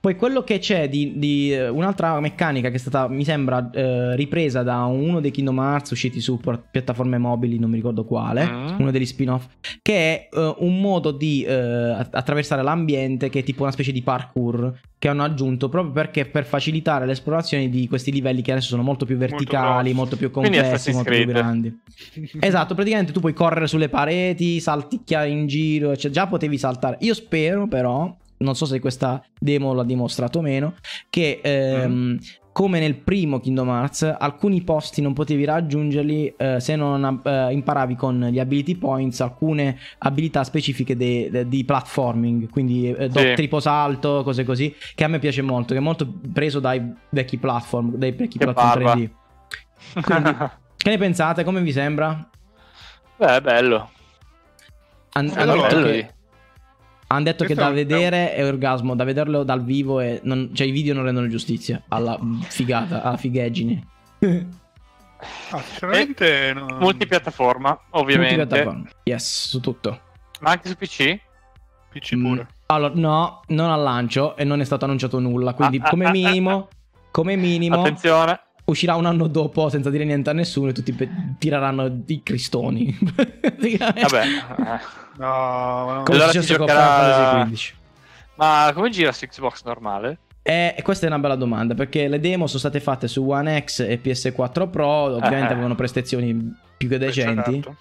Poi quello che c'è di, di, eh, un'altra meccanica che è stata, mi sembra, eh, ripresa da uno dei Kingdom Hearts usciti su piattaforme mobili, non mi ricordo quale, Mm. uno degli spin-off, che è eh, un modo di eh, att- attraversare l'ambiente che è tipo una specie di parkour che hanno aggiunto proprio perché per facilitare l'esplorazione di questi livelli che adesso sono molto più verticali, grossi. molto, più complessi, molto più grandi. Esatto, praticamente tu puoi correre sulle pareti, salticchiare in giro, cioè già potevi saltare. Io spero però, non so se questa demo l'ha dimostrato o meno, che ehm, come nel primo Kingdom Hearts alcuni posti non potevi raggiungerli eh, se non eh, imparavi con gli ability points alcune abilità specifiche di platforming, quindi eh, do- Sì. triplo salto, cose così, che a me piace molto, che è molto preso dai vecchi platform, dai vecchi Che platform barba. 3D. Quindi- Che ne pensate? Come vi sembra? Beh, è bello. Hanno detto bello che, lì. han detto che Questo da è un- vedere è orgasmo, da vederlo dal vivo e non- cioè i video non rendono giustizia alla figata, alla figheggine. Ah, sinceramente... no- Multipiattaforma, ovviamente. Multipiattaforma. Yes, su tutto. Ma anche su PC? PC Mm, pure. Allora, no, non al lancio e non è stato annunciato nulla, quindi Ah, ah, come ah, minimo, come minimo Attenzione. Uscirà un anno dopo senza dire niente a nessuno e tutti pe- tireranno i cristoni. Vabbè. eh. No, no. Come Allora è successo si giocherà- Final Fantasy 15. Ma come gira su Xbox normale? Eh, E questa è una bella domanda perché le demo sono state fatte su One X e PS4 Pro, ovviamente Eh. avevano prestazioni più che decenti. Certo.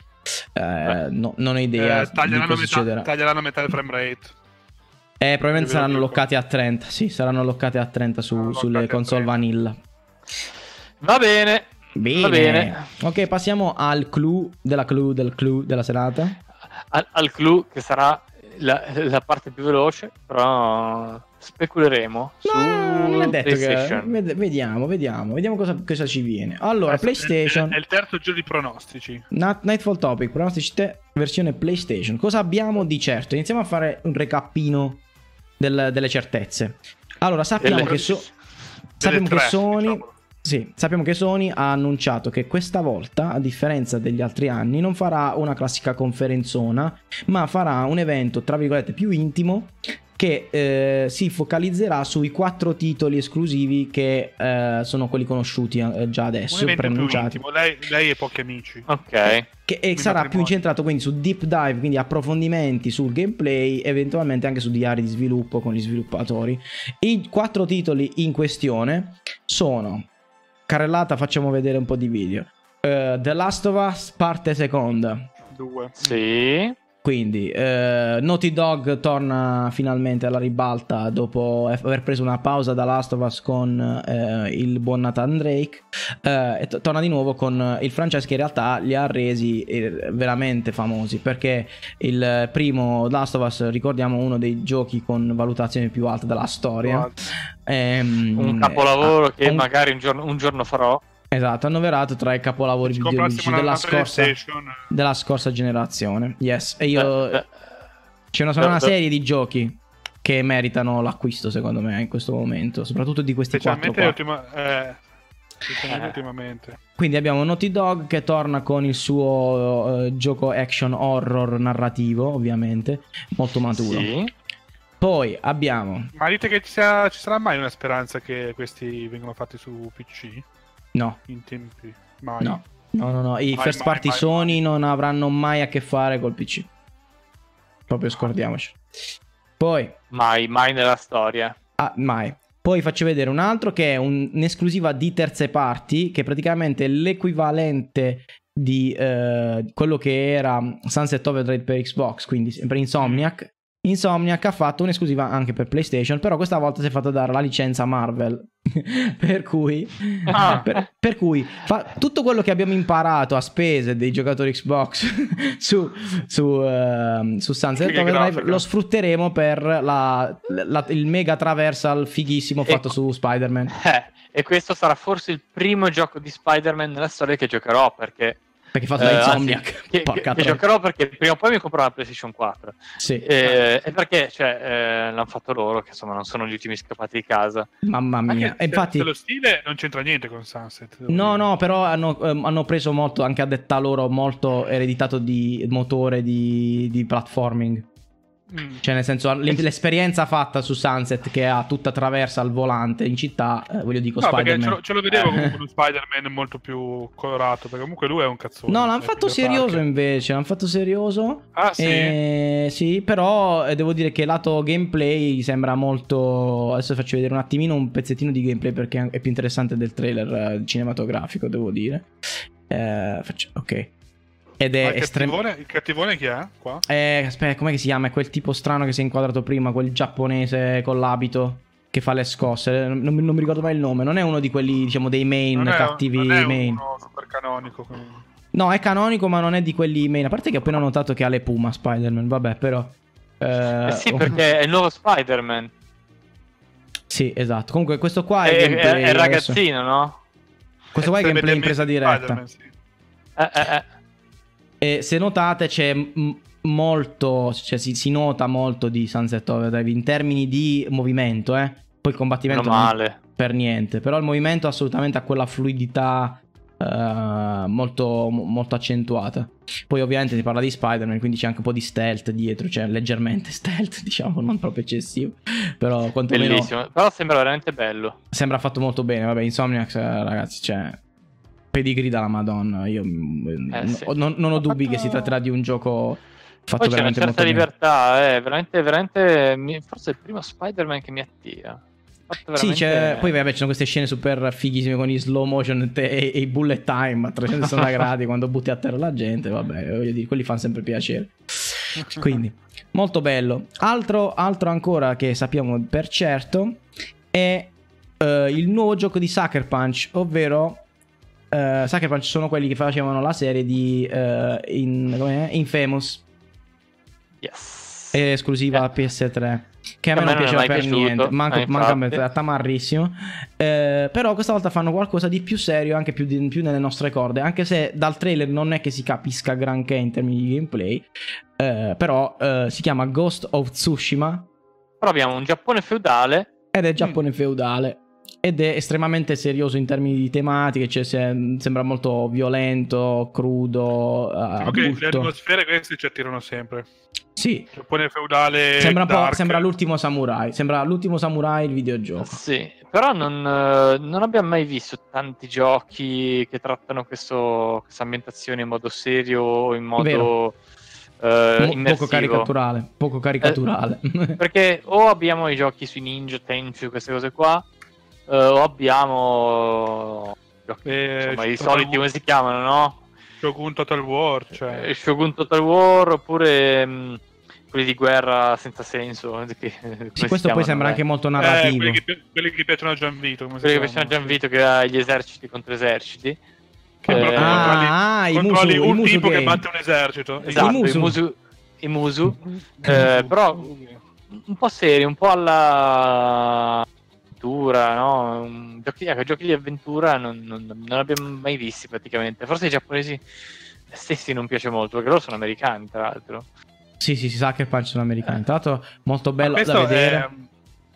Eh, no- non ho idea Eh, di taglieranno, cosa metà, taglieranno metà del frame rate. Eh, probabilmente saranno loccati a 30. Sì, saranno loccati a 30 su- Saranno sulle console 30. vanilla. Va bene. Bene. Va bene. Ok, passiamo al clou della clou del clou della serata. Al, al clou che sarà la, la parte più veloce, però speculeremo su No, è detto che... PlayStation. ved- Vediamo, vediamo, vediamo cosa, cosa ci viene. Allora, Adesso PlayStation, È, è il terzo giro di pronostici. Nat- Nightfall Topic, pronostici te, versione PlayStation. Cosa abbiamo di certo? Iniziamo a fare un recappino del- delle certezze. Allora, sappiamo Delle- che, so- sappiamo che tre, Sony... diciamolo. Sì, sappiamo che Sony ha annunciato che questa volta, a differenza degli altri anni, non farà una classica conferenzona, ma farà un evento, tra virgolette, più intimo che eh, si focalizzerà sui quattro titoli esclusivi che eh, sono quelli conosciuti eh, già Un adesso, evento più preannunciati. intimo. Lei, lei e pochi amici. Ok. Che e sarà matrimonio. più incentrato quindi su deep dive, quindi approfondimenti sul gameplay, eventualmente anche su diari di sviluppo con gli sviluppatori. I quattro titoli in questione sono carrellata, facciamo vedere un po' di video. eh, The Last of Us parte seconda. Due. Sì. Quindi eh, Naughty Dog torna finalmente alla ribalta dopo aver preso una pausa da Last of Us con eh, il buon Nathan Drake eh, e to- torna di nuovo con il franchise che in realtà li ha resi eh, veramente famosi perché il primo Last of Us ricordiamo uno dei giochi con valutazioni più alte della storia Ehm, Un capolavoro ah, che un- magari un giorno, un giorno farò. Esatto annoverato tra i capolavori Ci videoludici della scorsa, della scorsa generazione yes e io Eh, eh, C'è una, una Da- da- serie di giochi che meritano l'acquisto, secondo me, in questo momento. Soprattutto di questi quattro qua. ultima- eh, Eh. ultimamente. Quindi abbiamo Naughty Dog che torna con il suo eh, gioco action horror narrativo, ovviamente, molto maturo. sì. Poi abbiamo... Ma dite che ci, sia- ci sarà mai una speranza che questi vengano fatti su PC? No, In tempi? Mai. no, no, no, no. I Mai, first party mai, Sony mai. non avranno mai a che fare col PC. Proprio scordiamoci. Poi... Mai, mai nella storia. Ah, mai. Poi faccio vedere un altro che è un- un'esclusiva di terze parti, che è praticamente l'equivalente di eh, quello che era Sunset Overdrive per Xbox, quindi sempre Insomniac. Insomniac ha fatto un'esclusiva anche per PlayStation, però questa volta si è fatta dare la licenza Marvel. per cui, Ah. per, per cui fa- tutto quello che abbiamo imparato a spese dei giocatori Xbox su, su, ehm, su Sunset Overdrive lo sfrutteremo per la- la- il mega traversal fighissimo fatto Ecco. su Spider-Man. Eh, e questo sarà forse il primo gioco di Spider-Man nella storia che giocherò perché... Perché fatto eh, da Insomniac. che, che- Porca che giocherò perché prima o poi mi comprerò la PlayStation 4. Sì. Eh, e perché cioè, eh, l'hanno fatto loro, che insomma non sono gli ultimi scappati di casa. Mamma Anche mia. se- E infatti... se lo stile non c'entra niente con Sunset. No, dire. no, però hanno, ehm, hanno preso molto, anche a detta loro, molto ereditato di motore di, di platforming. Mm. Cioè, nel senso, l- l'esperienza fatta su Sunset che ha tutta traversa al volante in città, eh, voglio dico No, perché ce Spider-Man. lo, ce lo vedevo Eh. comunque uno Spider-Man molto più colorato, perché comunque lui è un cazzone. No, l'hanno È fatto serioso Parker. invece, l'hanno fatto serioso. Ah, sì? Eh, sì, però eh, devo dire che lato gameplay sembra molto... Adesso faccio vedere un attimino un pezzettino di gameplay perché è più interessante del trailer eh, cinematografico, devo dire. Eh, faccio- Ok. Ed è il, estremamente... cattivone, il cattivone chi è qua? Eh, aspetta, com'è che si chiama? È quel tipo strano che si è inquadrato prima, quel giapponese con l'abito che fa le scosse. Non, non mi ricordo mai il nome. Non è uno di quelli, diciamo, dei main non è, cattivi non è main. uno super canonico. quindi. No, è canonico, ma non è di quelli main. A parte che ho appena notato che ha le Puma Spider-Man. Vabbè, però. eh, Eh sì, oh, perché è il nuovo Spider-Man. Sì, esatto. Comunque, questo qua È, è, è- gameplay è il adesso. ragazzino, no? Questo qua è gameplay in presa diretta. Sì. Eh, eh, eh. E se notate c'è molto, cioè si, si nota molto di Sunset Overdrive in termini di movimento, eh. Poi il combattimento male. per niente, però il movimento assolutamente ha quella fluidità eh, molto, mo- molto accentuata. Poi ovviamente si parla di Spider-Man, quindi c'è anche un po' di stealth dietro, cioè leggermente stealth, diciamo, non proprio eccessivo, però quantomeno Bellissimo. Però sembra veramente bello. sembra fatto molto bene. Vabbè, Insomniac, eh, ragazzi, cioè pedigree dalla Madonna. Io mm, Eh, no- sì. non, non ho dubbi fatto- che si tratterà di un gioco fatto Poi c'è una certa molto bene. libertà, eh, veramente, veramente. Forse è il primo Spider-Man che mi attira. Sì, veramente- c'è, poi vabbè, ci sono queste scene super fighissime con i slow motion e, e- e i bullet time a 360 gradi quando butti a terra la gente. Vabbè, voglio dire, quelli fanno sempre piacere. Quindi, molto bello. Altro, altro ancora che sappiamo per certo è eh, il nuovo gioco di Sucker Punch, ovvero eh, Sucker sono quelli che facevano la serie di eh, in? Infamous, Yes. è esclusiva Eh. PS3. Che a A me me non piaceva per piaciuto, niente. Manco, eh, manco a me, tamarrissimo. Eh, però questa volta fanno qualcosa di più serio, anche più, di- più nelle nostre corde. Anche se dal trailer non è che si capisca granché in termini di gameplay. eh, però eh, si chiama Ghost of Tsushima. Però abbiamo un Giappone feudale. Ed è Giappone feudale. Ed è estremamente serioso in termini di tematiche. Cioè, se- sembra molto violento, crudo. eh, Diciamo che le adulto. atmosfere queste ci attirano sempre. Sì. Giappone feudale. Sembra, un po', sembra l'ultimo samurai. Sembra l'ultimo samurai il videogioco. Sì, però non, eh, non abbiamo mai visto tanti giochi che trattano questo- questa ambientazione in modo serio o in modo eh, Mo- poco caricaturale. Poco caricaturale. Perché o abbiamo i giochi sui Ninja, Tenchu, queste cose qua, eh, o abbiamo Eh, insomma, i soliti War. come si chiamano, no? Shogun Total War, cioè... Eh, Shogun Total War oppure mh, quelli di guerra senza senso. che- Sì, questo poi sembra eh? anche molto Eh, narrativo. quelli, che, quelli che piacciono a Gianvito. Come si Quelli che chiamano? facevano Gianvito che ha gli eserciti contro eserciti. Che Eh, Ah, controlli, ah, i controlli Musu- i un Musu tipo che game. batte un esercito. Esatto, I Musu. i Musu. I Musu. Eh, però un po' seri, un po' alla avventura, no? Giochi, ecco, giochi di avventura non, non, non abbiamo mai visti praticamente. Forse i giapponesi stessi non piace molto, perché loro sono americani, tra l'altro. Sì, sì, si sa che Punch sono americani. Tra l'altro, molto bello da vedere. è-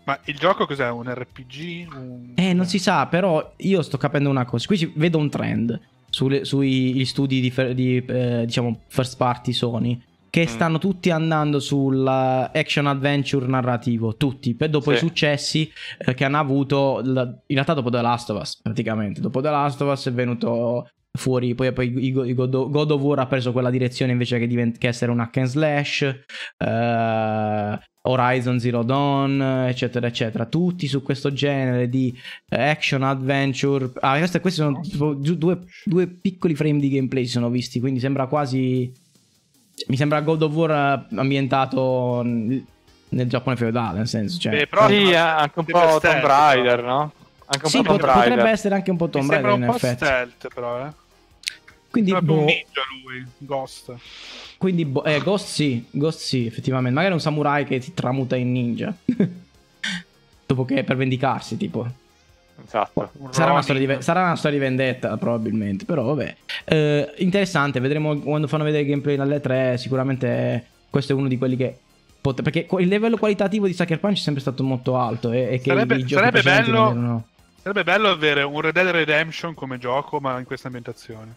Ma il gioco cos'è? Un RPG? Un... Eh, non si sa, però io sto capendo una cosa. Qui vedo un trend sulle- sui gli studi di, di, eh, diciamo, first party Sony. Che Mm. stanno tutti andando sulla action adventure narrativo. Tutti. Per dopo Sì. i successi eh, che hanno avuto. in realtà, dopo The Last of Us, praticamente. Dopo The Last of Us è venuto fuori. Poi, poi God, of- War ha preso quella direzione invece che, divent- che essere un hack and slash. eh, Horizon Zero Dawn, eccetera, eccetera. Tutti su questo genere di eh, action adventure. Ah, queste, questi sono due, due piccoli frame di gameplay si sono visti, quindi sembra quasi. Mi sembra God of War eh, ambientato nel Giappone feudale, nel senso. Cioè, Beh, però- sì, anche un po' stealth, Tomb Raider, no? Anche un sì, po' Tomb Raider. potrebbe essere anche un po' Tomb Raider, un in po' effetti. stealth, però, eh. Quindi, più un boh, ninja lui, Ghost. quindi boh, eh, Ghost sì, Ghost sì, effettivamente. Magari un samurai che si tramuta in ninja. Dopo che per vendicarsi, tipo. Esatto. Un Sarà una, di, sarà una storia di vendetta, probabilmente. Però, vabbè. Eh, interessante, vedremo quando fanno vedere il gameplay dalle 3. Sicuramente questo è uno di quelli che. pot- perché il livello qualitativo di Sucker Punch è sempre stato molto alto. E, e che Sarebbe- sarebbe bello- erano- Sarebbe bello avere un Red Dead Redemption come gioco, ma in questa ambientazione.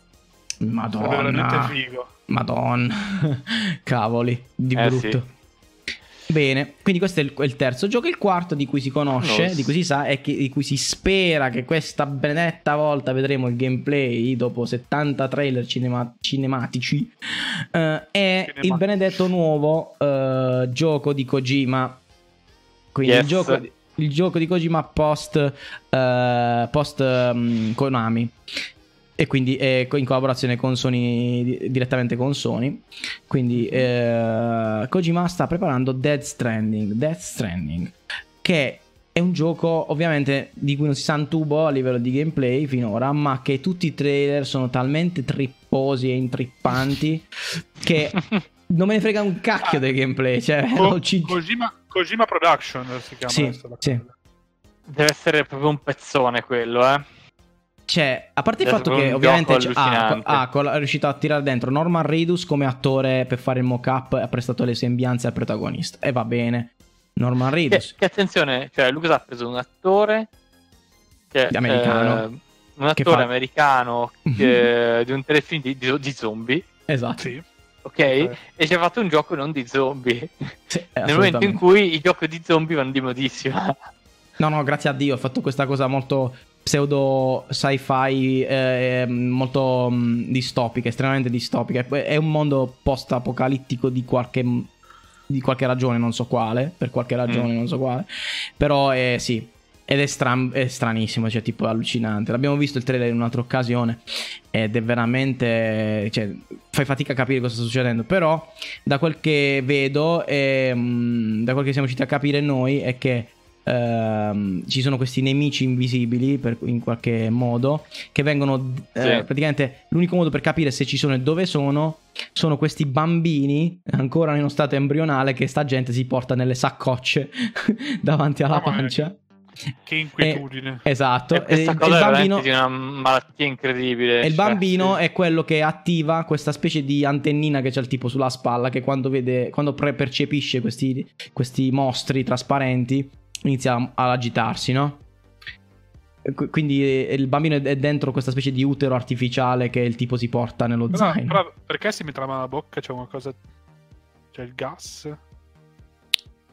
Sarebbe veramente Madonna. figo. Madonna. Cavoli, di Eh, brutto. Bene, quindi questo è il, il terzo gioco. Il quarto di cui si conosce, Nos. di cui si sa e di cui si spera che questa benedetta volta vedremo il gameplay dopo 70 trailer cinema- cinematici. eh, è Cinema- il benedetto nuovo eh, gioco di Kojima. Quindi il, Yes. gioco, il gioco di Kojima post, eh, post ehm, Konami. E quindi è co- in collaborazione con Sony, di- direttamente con Sony. Quindi eh, Kojima sta preparando Dead Stranding. Death Stranding. Che è un gioco ovviamente di cui non si sa un tubo a livello di gameplay finora. Ma che tutti i trailer sono talmente tripposi e intrippanti. che non me ne frega un cacchio del gameplay. Cioè, lo ci- Kojima, Kojima Production si chiama Sì, sì. Deve essere proprio un pezzone quello, eh. Cioè, a parte il È fatto che ovviamente c- ha, ha è riuscito a tirare dentro Norman Reedus come attore per fare il mock-up e ha prestato le sembianze al protagonista. E va bene. Norman Che, Reedus. che attenzione, cioè Lucas ha preso un attore che, Americano. eh, un Che attore fa- americano che- di un telefilm di, di- di zombie, Esatto. Sì. ok? Ok. E ci ha fatto un gioco non di zombie. Sì, Nel momento in cui i giochi di zombie vanno di modissima. No, no, grazie a Dio ha fatto questa cosa molto pseudo sci-fi, eh, molto mh, distopica, estremamente distopica. È un mondo post-apocalittico di qualche, di qualche ragione, non so quale, per qualche ragione, Mm. non so quale. Però è sì, ed è, stran- è stranissimo, cioè tipo allucinante. L'abbiamo visto il trailer in un'altra occasione ed è veramente... Cioè, fai fatica a capire cosa sta succedendo. Però da quel che vedo e mh, da quel che siamo riusciti a capire noi è che ehm, ci sono questi nemici invisibili per- in qualche modo che vengono eh, Sì. praticamente l'unico modo per capire se ci sono e dove sono sono questi bambini ancora in uno stato embrionale che sta gente si porta nelle saccocce davanti alla mia. pancia Che inquietudine. esatto E E- e cosa il è bambino di una malattia incredibile. e il cioè, bambino sì. è quello che attiva questa specie di antennina che c'è il tipo sulla spalla che quando vede quando percepisce questi, questi mostri trasparenti inizia a- ad agitarsi, no? Qu- Quindi il bambino è- dentro questa specie di utero artificiale che il tipo si porta nello Però, zaino. però perché si mette la mano alla bocca? C'è qualcosa. C'è il gas?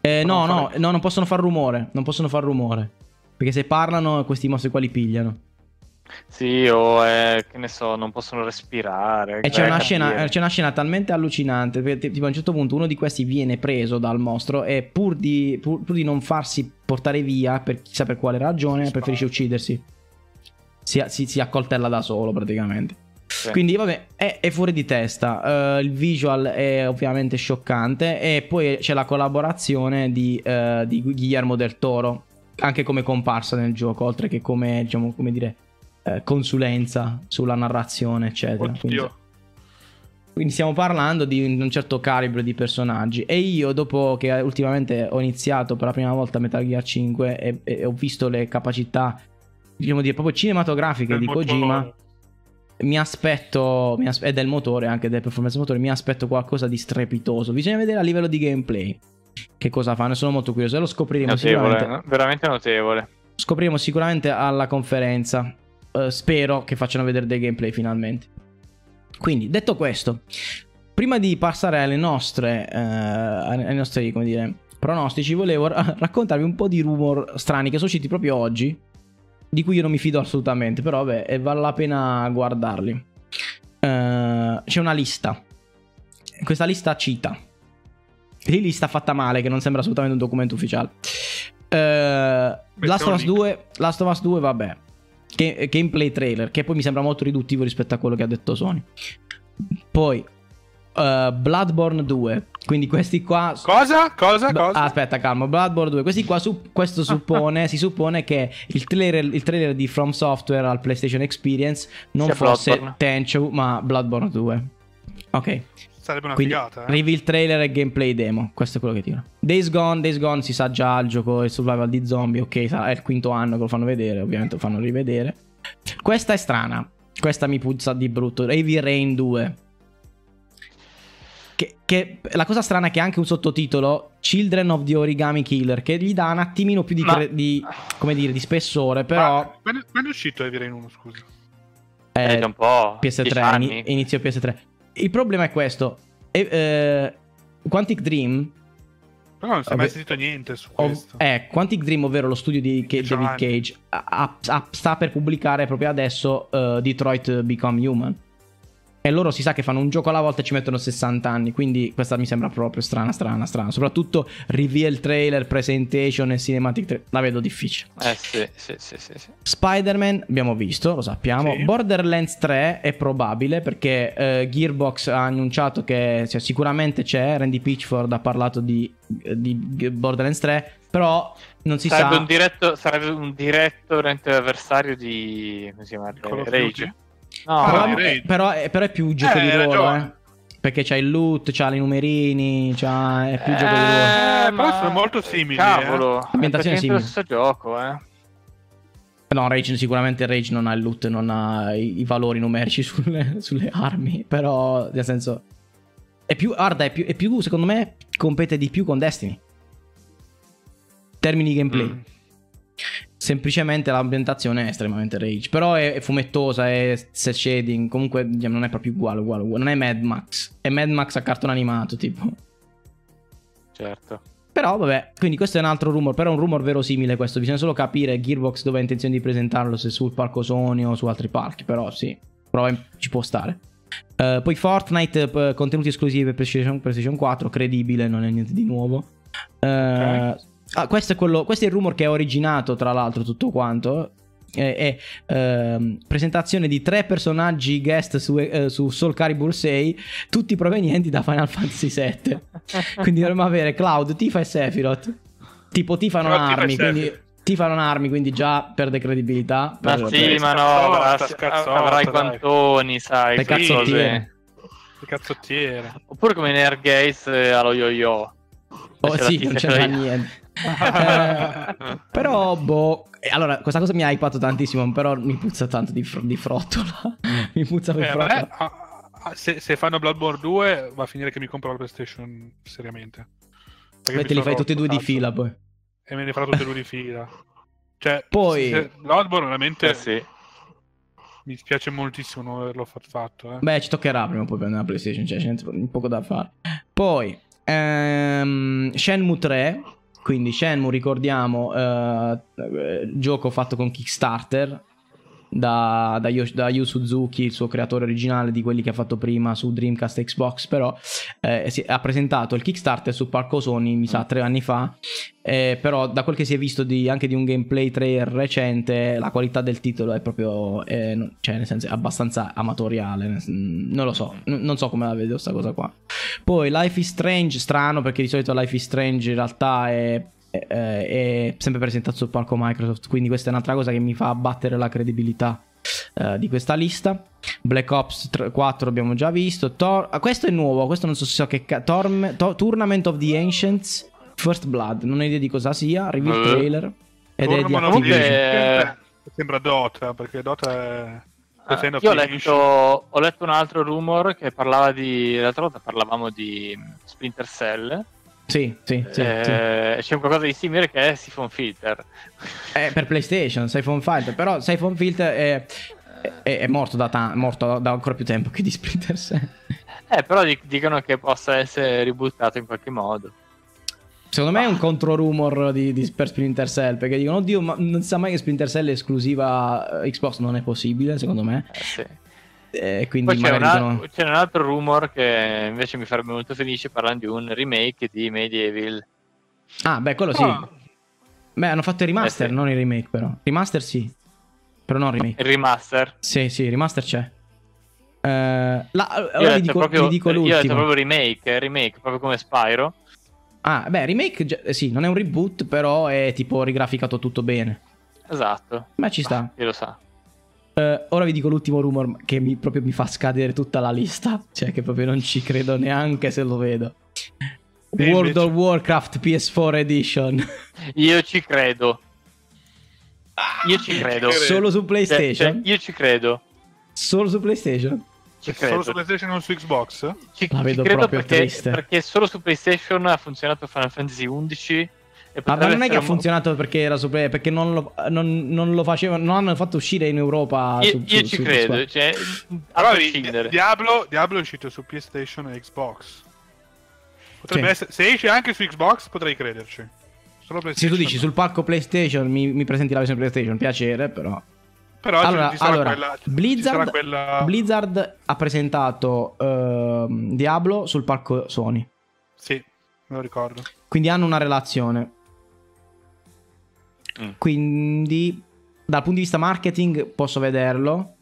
Eh, no, no, fare- no, non possono far rumore. Non possono far rumore. Perché se parlano, questi mostri qua li pigliano. Sì, o eh, che ne so, non possono respirare. E c'è una, scena, capire. c'è una scena talmente allucinante. Perché, tipo, a un certo punto uno di questi viene preso dal mostro. E pur di, pur, pur di non farsi portare via, per chissà per quale ragione, Si preferisce uccidersi. si, si, si accoltella da solo praticamente. Sì. Quindi vabbè, è, è fuori di testa. Eh, il visual è ovviamente scioccante e poi c'è la collaborazione di, eh, di Guillermo del Toro, anche come comparsa nel gioco, oltre che come, diciamo, come dire, eh, consulenza sulla narrazione, eccetera. Quindi, Oddio. quindi stiamo parlando di un certo calibro di personaggi. E io, dopo che ultimamente ho iniziato per la prima volta Metal Gear 5 e, e ho visto le capacità, diciamo dire, proprio cinematografiche Del di motore. Kojima, mi aspetto, mi aspe- e del motore, anche del performance motore, mi aspetto qualcosa di strepitoso. Bisogna vedere a livello di gameplay che cosa fanno. Sono molto curioso e lo scopriremo Notevole, sicuramente. no? veramente notevole. Scopriremo sicuramente alla conferenza. Eh, spero che facciano vedere dei gameplay finalmente. Quindi, detto questo, prima di passare alle nostre, eh, ai nostri, come dire, pronostici, volevo ra- raccontarvi un po' di rumor strani che sono usciti proprio oggi, di cui io non mi fido assolutamente, però vabbè, vale la pena guardarli. Eh, c'è una lista. Questa lista cita. Lì lista fatta male, che non sembra assolutamente un documento ufficiale. Eh, Last of Us un link. 2, Last of Us 2, vabbè. Ga- gameplay trailer, che poi mi sembra molto riduttivo rispetto a quello che ha detto Sony. Poi eh, Bloodborne 2. Quindi questi qua. Cosa? Cosa? B- Cosa? ah, aspetta, calmo. Bloodborne 2. Questi qua, su- questo suppone, si suppone che il trailer, il trailer di From Software al PlayStation Experience non Sia fosse. Tenchu, ma Bloodborne 2. Ok. Sarebbe una Quindi figata. Eh? reveal trailer e gameplay demo. Questo è quello che tiro. Days Gone, Days Gone si sa già il gioco, il survival di zombie. Ok, è il quinto anno che lo fanno vedere. Ovviamente lo fanno rivedere. Questa è strana. Questa mi puzza di brutto. Heavy Rain 2. Che, che- la cosa strana è che ha anche un sottotitolo Children of the Origami Killer che gli dà un attimino più di, Ma- di- come dire, di spessore, però Ma quando, quando è uscito Heavy Rain 1, scusa? Eh, un po'. PS3, 10 ini- anni. inizio PS3. Il problema è questo. E, eh, Quantic Dream, Però non si è mai sentito niente su questo. eh, Quantic Dream, ovvero lo studio di Ca- 10 David. Cage, ha- ha- ha- sta per pubblicare proprio adesso eh, Detroit Become Human. E loro si sa che fanno un gioco alla volta e ci mettono 60 anni. Quindi questa mi sembra proprio strana, strana, strana. Soprattutto reveal trailer, presentation e cinematic trailer. La vedo difficile. Eh sì, sì, sì, sì, sì. Spider-Man abbiamo visto, lo sappiamo. Sì. Borderlands 3 è probabile perché eh, Gearbox ha annunciato che cioè, sicuramente c'è. Randy Pitchford ha parlato di, di Borderlands 3, però non si sarebbe, sa. un diretto, sarebbe un diretto avversario di. come si chiama? Call of Rage. No, però, Ah, di Rage. però è, però è più gioco Eh, di ruolo, ragione. eh. Perché c'ha il loot, c'ha i numerini, c'ha, è più gioco di ruolo. Eh, però ma- sono molto simili, Cavolo, è Ambientazione praticamente simile. lo stesso gioco, eh. No, Rage sicuramente Rage non ha il loot, non ha i, i valori numerici sulle, sulle armi, però nel senso è più guarda, è più, è più secondo me compete di più con Destiny. Termini gameplay. Mm. Semplicemente l'ambientazione è estremamente Rage, però è, è fumettosa, è set shading, comunque diciamo, non è proprio uguale, uguale, uguale, non è Mad Max, è Mad Max a cartone animato, tipo. Certo. Però vabbè, quindi questo è un altro rumor, però è un rumor verosimile questo, bisogna solo capire Gearbox dove ha intenzione di presentarlo, se sul palco Sony o su altri palchi, però sì, prova ci può stare. Eh, poi Fortnite, eh, contenuti esclusivi per PlayStation, PlayStation 4, credibile, non è niente di nuovo. Eh, ah, questo, è quello, questo è il rumor che ha originato, tra l'altro, tutto quanto. È, è, ehm, presentazione di tre personaggi guest su, eh, su Soul Calibur 6, tutti provenienti da Final Fantasy VII. Quindi dovremmo avere Cloud, Tifa e Sephiroth. Tipo Tifa non ha e armi, quindi. Tifa non ha armi, quindi già perde credibilità. Ma Per- sì, ma no, Scazzotta, avrà, scazzotta, avrà i dai. guantoni, sai. Le cazzottiere. Che cazzottiere. Oppure come in Airgaze allo yo-yo. Oh, sì, non c'era c'è- niente. Eh, però, boh. eh, Allora, questa cosa mi ha hypato tantissimo. Però mi puzza tanto di, fr- di frottola. mi puzza per Eh, frottola. me, ah, ah, se, se fanno Bloodborne 2 va a finire che mi compro la PlayStation seriamente. Perché Beh, te li fai tutti e due di fila poi. E me ne farò tutti e due di fila. Cioè, Poi- se- Bloodborne veramente Eh sì. mi spiace moltissimo non averlo fat- fatto. Eh. Beh, ci toccherà prima o poi prendere la PlayStation. Cioè, c'è poco da fare. Poi, ehm, Shenmue 3. Quindi, Shenmue, ricordiamo, eh, eh, gioco fatto con Kickstarter. Da, da, Yosh- da Yu Suzuki, il suo creatore originale di quelli che ha fatto prima su Dreamcast e Xbox, però eh, si- ha presentato il Kickstarter su Parco Sony, mi sa, tre anni fa, eh, però da quel che si è visto di- anche di un gameplay trailer recente, la qualità del titolo è proprio, eh, no- cioè nel senso è abbastanza amatoriale, non lo so, n- non so come la vedo sta cosa qua. Poi Life is Strange, strano perché di solito Life is Strange in realtà è, è- è sempre presentato sul palco Microsoft, quindi questa è un'altra cosa che mi fa abbattere la credibilità eh, di questa lista. Black Ops 3 4 abbiamo già visto. Tor- ah, questo è nuovo, questo non so se so che ca- Torm- To- Tournament of the Ancients First Blood, non ho idea di cosa sia, reveal Eh. trailer ed è di Activision. Eh, Sembra Dota, perché Dota è... Ah, of io ho letto, ho letto un altro rumor che parlava di. L'altra volta parlavamo di Splinter Cell. Sì, sì, sì, Eh, C'è qualcosa di simile che è Siphon Filter. sì. È per PlayStation, Siphon Filter, però Siphon Filter è, è- è morto, da, ta- morto da ancora più tempo che di Splinter Cell. Eh, però di- dicono che possa essere ributtato in qualche modo. Secondo me è un contro rumor di, di- per Splinter Cell perché dicono oddio ma non sa mai che Splinter Cell è esclusiva eh, Xbox non è possibile secondo me Eh, sì. Eh, quindi c'è, una- dicono c'è un altro rumor che invece mi farebbe molto felice parlando di un remake di Medieval. ah beh quello sì Ah. beh hanno fatto il remaster Eh, sì. non il remake però remaster sì però non remake Il remaster. sì sì remaster c'è Eh, la- ora vi dico, proprio, vi dico io ho detto l'ultimo proprio remake, remake, proprio come Spyro. ah beh remake eh, sì non è un reboot però è tipo rigraficato tutto bene Esatto. ma ci sta Chi lo sa. Uh, ora vi dico l'ultimo rumor che mi, proprio mi fa scadere tutta la lista. Cioè, che proprio non ci credo neanche se lo vedo. E World of Warcraft PS4 Edition. Io ci credo. Ah, io ci credo. Solo su PlayStation? Cioè, cioè, io ci credo. Solo su PlayStation? Ci credo. Solo su PlayStation non su Xbox? Ci, la vedo ci credo proprio perché, triste. Perché solo su PlayStation ha funzionato Final Fantasy 11 ma non è che ha un- funzionato perché era su Play, perché non lo, non, non lo facevano, non hanno fatto uscire in Europa. Io, su- io su- ci su credo. Cioè, a Allora, prescindere. Diablo, Diablo è uscito su PlayStation e Xbox. Potrebbe Sì. essere, se esce anche su Xbox potrei crederci. Solo Se tu dici no. sul palco PlayStation mi, mi presenti la versione PlayStation, piacere, però. Però ci- allora, ci sarà allora, quella, ci Blizzard, sarà quella... Blizzard ha presentato ehm, Diablo sul palco Sony. Sì, me lo ricordo. Quindi hanno una relazione. Mm. Quindi, dal punto di vista marketing, posso vederlo.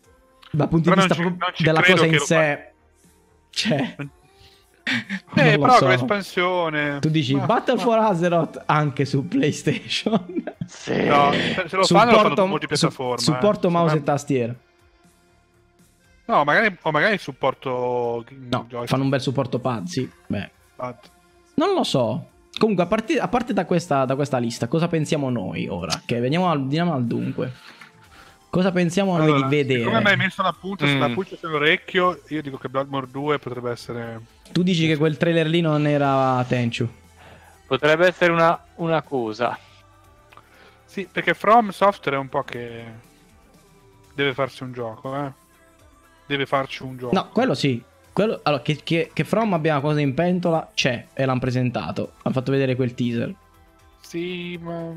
Dal punto Però di vista ci- della cosa in sé, cioè, Eh, lo però so. con l'espansione... Tu dici Ma- Battle ma- for Azeroth anche su PlayStation. Sì. No, se lo fanno lo fanno su multipiattaforma. su- supporto eh. mouse e Ma- tastiera. No, magari, o magari supporto... No, fanno un bel supporto pad, sì. Beh, pad. non lo so. Comunque, a, parti- a parte da questa, da questa lista, cosa pensiamo noi ora? Che veniamo al, veniamo al dunque. Cosa pensiamo noi Allora, di vedere? Come mi hai messo la punta sulla Mm. pulce sull'orecchio, io dico che Bloodborne 2 potrebbe essere... Tu dici che quel trailer lì non era Tenchu. Potrebbe essere una, una cosa. Sì, perché From Software è un po' che deve farsi un gioco, eh. Deve farci un gioco. No, quello sì. Quello, allora, che, che, che From abbia una cosa in pentola c'è e l'hanno presentato. Hanno fatto vedere quel teaser. Sì, ma...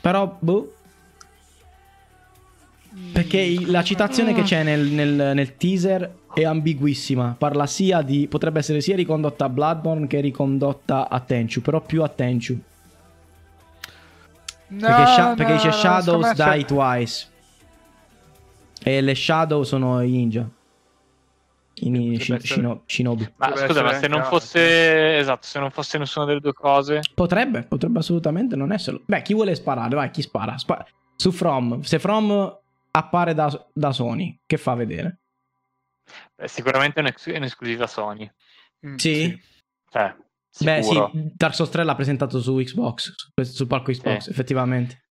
Però, boh. Perché la citazione che c'è nel, nel- nel teaser è ambiguissima. Parla sia di. Potrebbe essere sia ricondotta a Bloodborne che ricondotta a Tenchu. Però più a Tenchu. No, Perché, sha- no, perché dice Shadows die twice. E le Shadow sono i ninja. I ni- Potrebbe shi- essere- shino- shinobi. Ma scusa, ma se non fosse. Esatto, se non fosse nessuna delle due cose. Potrebbe, potrebbe assolutamente non esserlo. Beh, chi vuole sparare? Vai, chi spara? Spa- su From. Se From appare da, da Sony, che fa vedere? beh, sicuramente è un'ex- è un'esclusiva Sony. Mm, Sì? Cioè, Beh, sì, Dark Souls 3 l'ha presentato su Xbox, su- sul palco Xbox, Sì. effettivamente.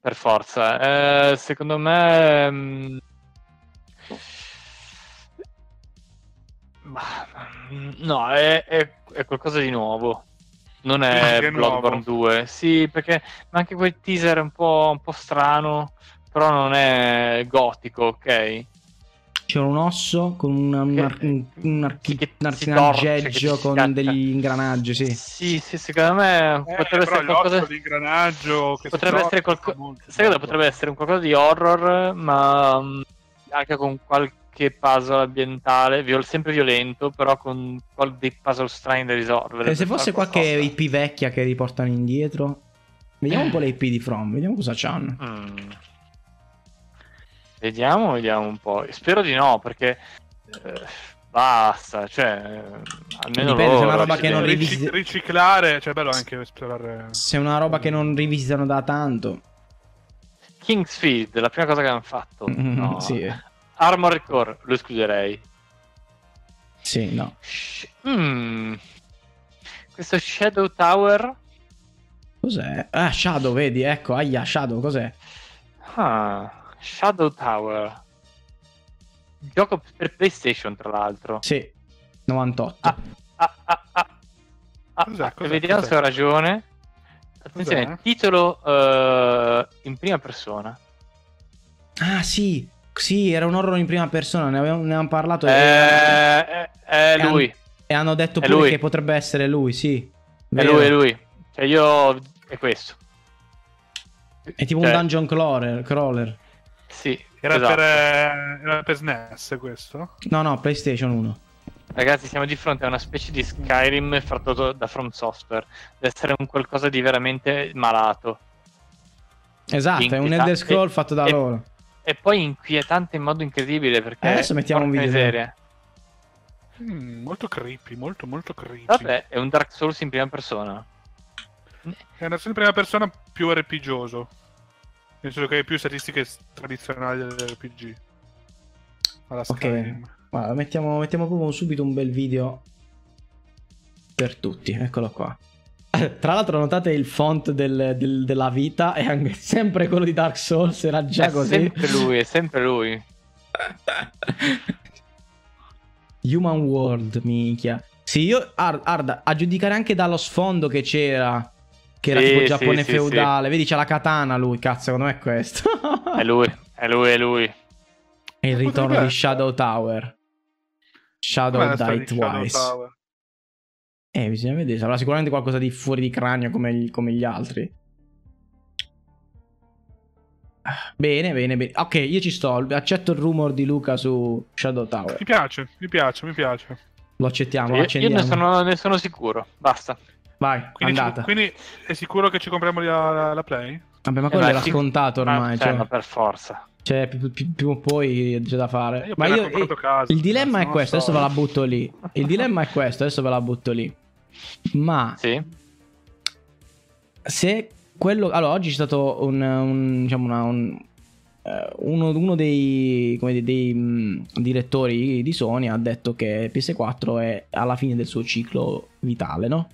Per forza. Eh, secondo me. No, è, è- è qualcosa di nuovo. Non è è Bloodborne nuovo. 2. Sì, perché ma anche quel teaser è un po', un po' strano. Però non è gotico, ok? C'è un osso con un, un, ar- un, un archi- che un si archinaggeggio torce, che si con degli ingranaggi, sì. Sì, sì, secondo me Eh, potrebbe essere qualcosa... l'osso, l'ingranaggio che Potrebbe essere qualcosa... molto Sai cosa potrebbe essere un qualcosa di horror, ma mm, anche con qualche puzzle ambientale, viol- sempre violento, però con qual- dei puzzle strani da risolvere. E se fosse qualche. IP vecchia che riportano indietro? Vediamo un po' le IP di From, vediamo cosa c'hanno. Mm. Vediamo, vediamo un po'. Spero di no, perché eh, basta, cioè eh, almeno Dipende, se è loro una roba che non devono- rivi- Rici- riciclare, cioè è bello anche esplorare. Se è una roba che non rivisitano da tanto. King's Field, la prima cosa che hanno fatto. Mm, No. Sì, Armored Core, lo escluderei. sì, no. Sh- mm. Questo Shadow Tower. Cos'è? Ah, Shadow, vedi, ecco, aia, Shadow, cos'è? Ah, Shadow Tower. Gioco per PlayStation, tra l'altro. Sì, 98. Ah, ah, ah, ah. Ah, Cos'è? ah, Cos'è? vediamo Cos'è? se ho ragione. Attenzione, Cos'è? titolo eh, in prima persona. Ah, sì, sì, era un horror in prima persona, ne avevamo, ne avevamo parlato. e- Eh, è, è e lui, e hanno detto È pure lui. che potrebbe essere lui, sì. è Vero. lui, è lui. Cioè io... è questo. È tipo Cioè, un dungeon crawler. crawler. Sì, Era, esatto. per, eh, era per SNES questo? No, no, PlayStation 1. Ragazzi, siamo di fronte a una specie di Skyrim fatto da From Software. Deve essere un qualcosa di veramente malato. Esatto, è un. Elder Scroll fatto da e- loro. E poi inquietante in modo incredibile perché... Eh, adesso mettiamo un video. miseria. Mm, molto creepy, molto molto creepy. Vabbè, è un Dark Souls in prima persona. È una in prima persona più RPGioso. Nel senso che hai più statistiche tradizionali dell'RPG. Alla Ok. Skyrim. Guarda, mettiamo, mettiamo proprio subito un bel video per tutti. Eccolo qua. Tra l'altro, notate il font del- del- della vita è anche sempre quello di Dark Souls. Era già è così. sempre lui, è sempre lui. Human World, minchia. Sì, io, Ar- Arda, a giudicare anche dallo sfondo che c'era, che era Sì, tipo sì, Giappone sì, feudale. Vedi, c'ha la katana lui, cazzo, secondo me è questo. È lui, è lui, è lui. E il ritorno potrebbe di Shadow Tower. Shadow Com'è la storia di Died Shadow Twice. Tower? Eh, bisogna vedere. Sarà sicuramente qualcosa di fuori di cranio come gli, come gli altri. Ah, Bene, bene, bene. Ok, io ci sto. Accetto il rumor di Luca su Shadow Tower. Mi piace, mi piace, mi piace. Lo accettiamo, Io, io accendiamo. ne, sono, ne sono sicuro. Basta. Vai, Quindi, ci- andata. quindi è sicuro che ci compriamo la, la- la Play? Vabbè, ma Eh, quello era sì- scontato ormai. Ma, cioè, cioè, ma per forza. cioè, più o poi c'è da fare. Eh, io ma io, eh, casa, il dilemma è lo questo. so. Adesso ve la butto lì. Il dilemma è questo. Adesso ve la butto lì. Ma Sì? se quello allora oggi c'è stato un, un- diciamo una- un, eh, uno, uno dei, come dire, dei mh, direttori di Sony ha detto che PS4 è alla fine del suo ciclo vitale no?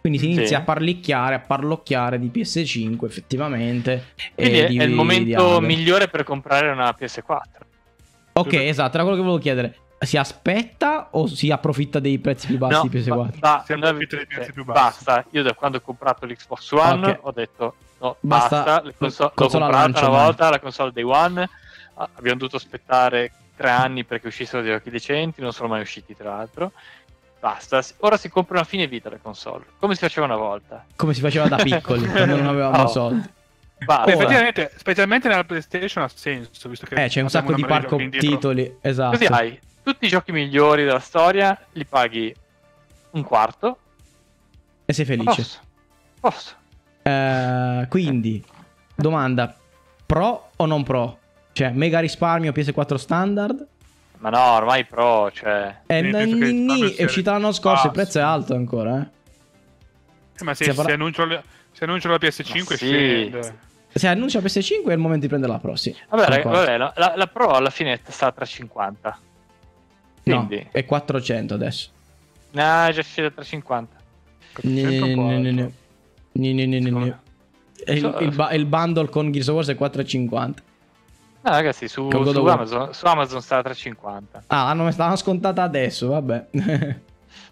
quindi si Sì. inizia a parlicchiare a parlocchiare di PS5 effettivamente Quindi e è, di- è il momento migliore per comprare una PS4. ok esatto era quello che volevo chiedere si aspetta o si approfitta dei prezzi più bassi di PS4 ba- ba- Si no, approfitta dei prezzi più bassi. Basta, io da quando ho comprato l'Xbox One Ok. ho detto no, Basta, basta, le console, l'ho comprata lancio, una dai. volta, la console Day One, ah, abbiamo dovuto aspettare tre anni perché uscissero dei giochi decenti, non sono mai usciti tra l'altro. Basta, ora si compra una fine vita le console, come si faceva una volta. come si faceva da piccoli quando non avevamo Oh. soldi Basta. Beh, effettivamente, specialmente nella PlayStation ha senso, visto che eh c'è un sacco di parco titoli esatto Così hai tutti i giochi migliori della storia li paghi un quarto. E sei felice. Posso. posso. Uh, quindi, domanda, pro o non pro? Cioè, mega risparmio PS4 standard? Ma no, ormai pro, cioè... Eh, n- n- è uscita l'anno scorso, il prezzo è alto ancora, eh? eh ma se, cioè, se, parla... annuncio le, se, annuncio la PS5 sì. Se annuncio la PS5 è il momento di prendere la Pro, sì. Vabbè, vabbè la, la, la Pro alla fine sta tra 50. Quindi... No, è 400 adesso. No, è già uscito 350. Cioè. Il bundle con Gears of War è 450. No, ragazzi, su, su, Amazon, su Amazon, sta a 350. Ah, l'hanno, l'hanno scontata adesso, vabbè.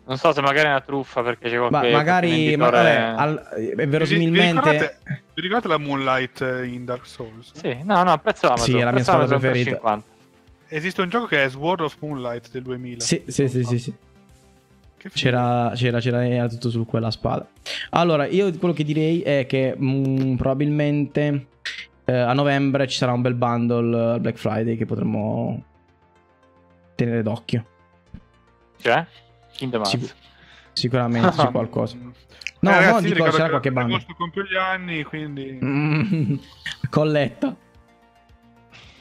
non so se magari è una truffa perché c'è qualche Ma magari, magari al, è verosimilmente vi, ricordate, vi ricordate la Moonlight eh, in Dark Souls? Sì, no, no, prezzo Amazon. Sì, è la mia storia preferita. 350 esiste un gioco che è Sword of Moonlight del 2000. Sì, sì, sì, sì, sì. C'era, c'era, c'era era tutto su quella spada. Allora, io quello che direi è che mm, probabilmente eh, a novembre ci sarà un bel bundle al Black Friday che potremmo tenere d'occhio. Cioè? Kingdom Hearts. Sic- sicuramente c'è qualcosa. Mm. No, Eh, no, ragazzi, dico, ricordo c'era che qualche bundle. agosto compio gli anni, quindi... Mm, Colletta.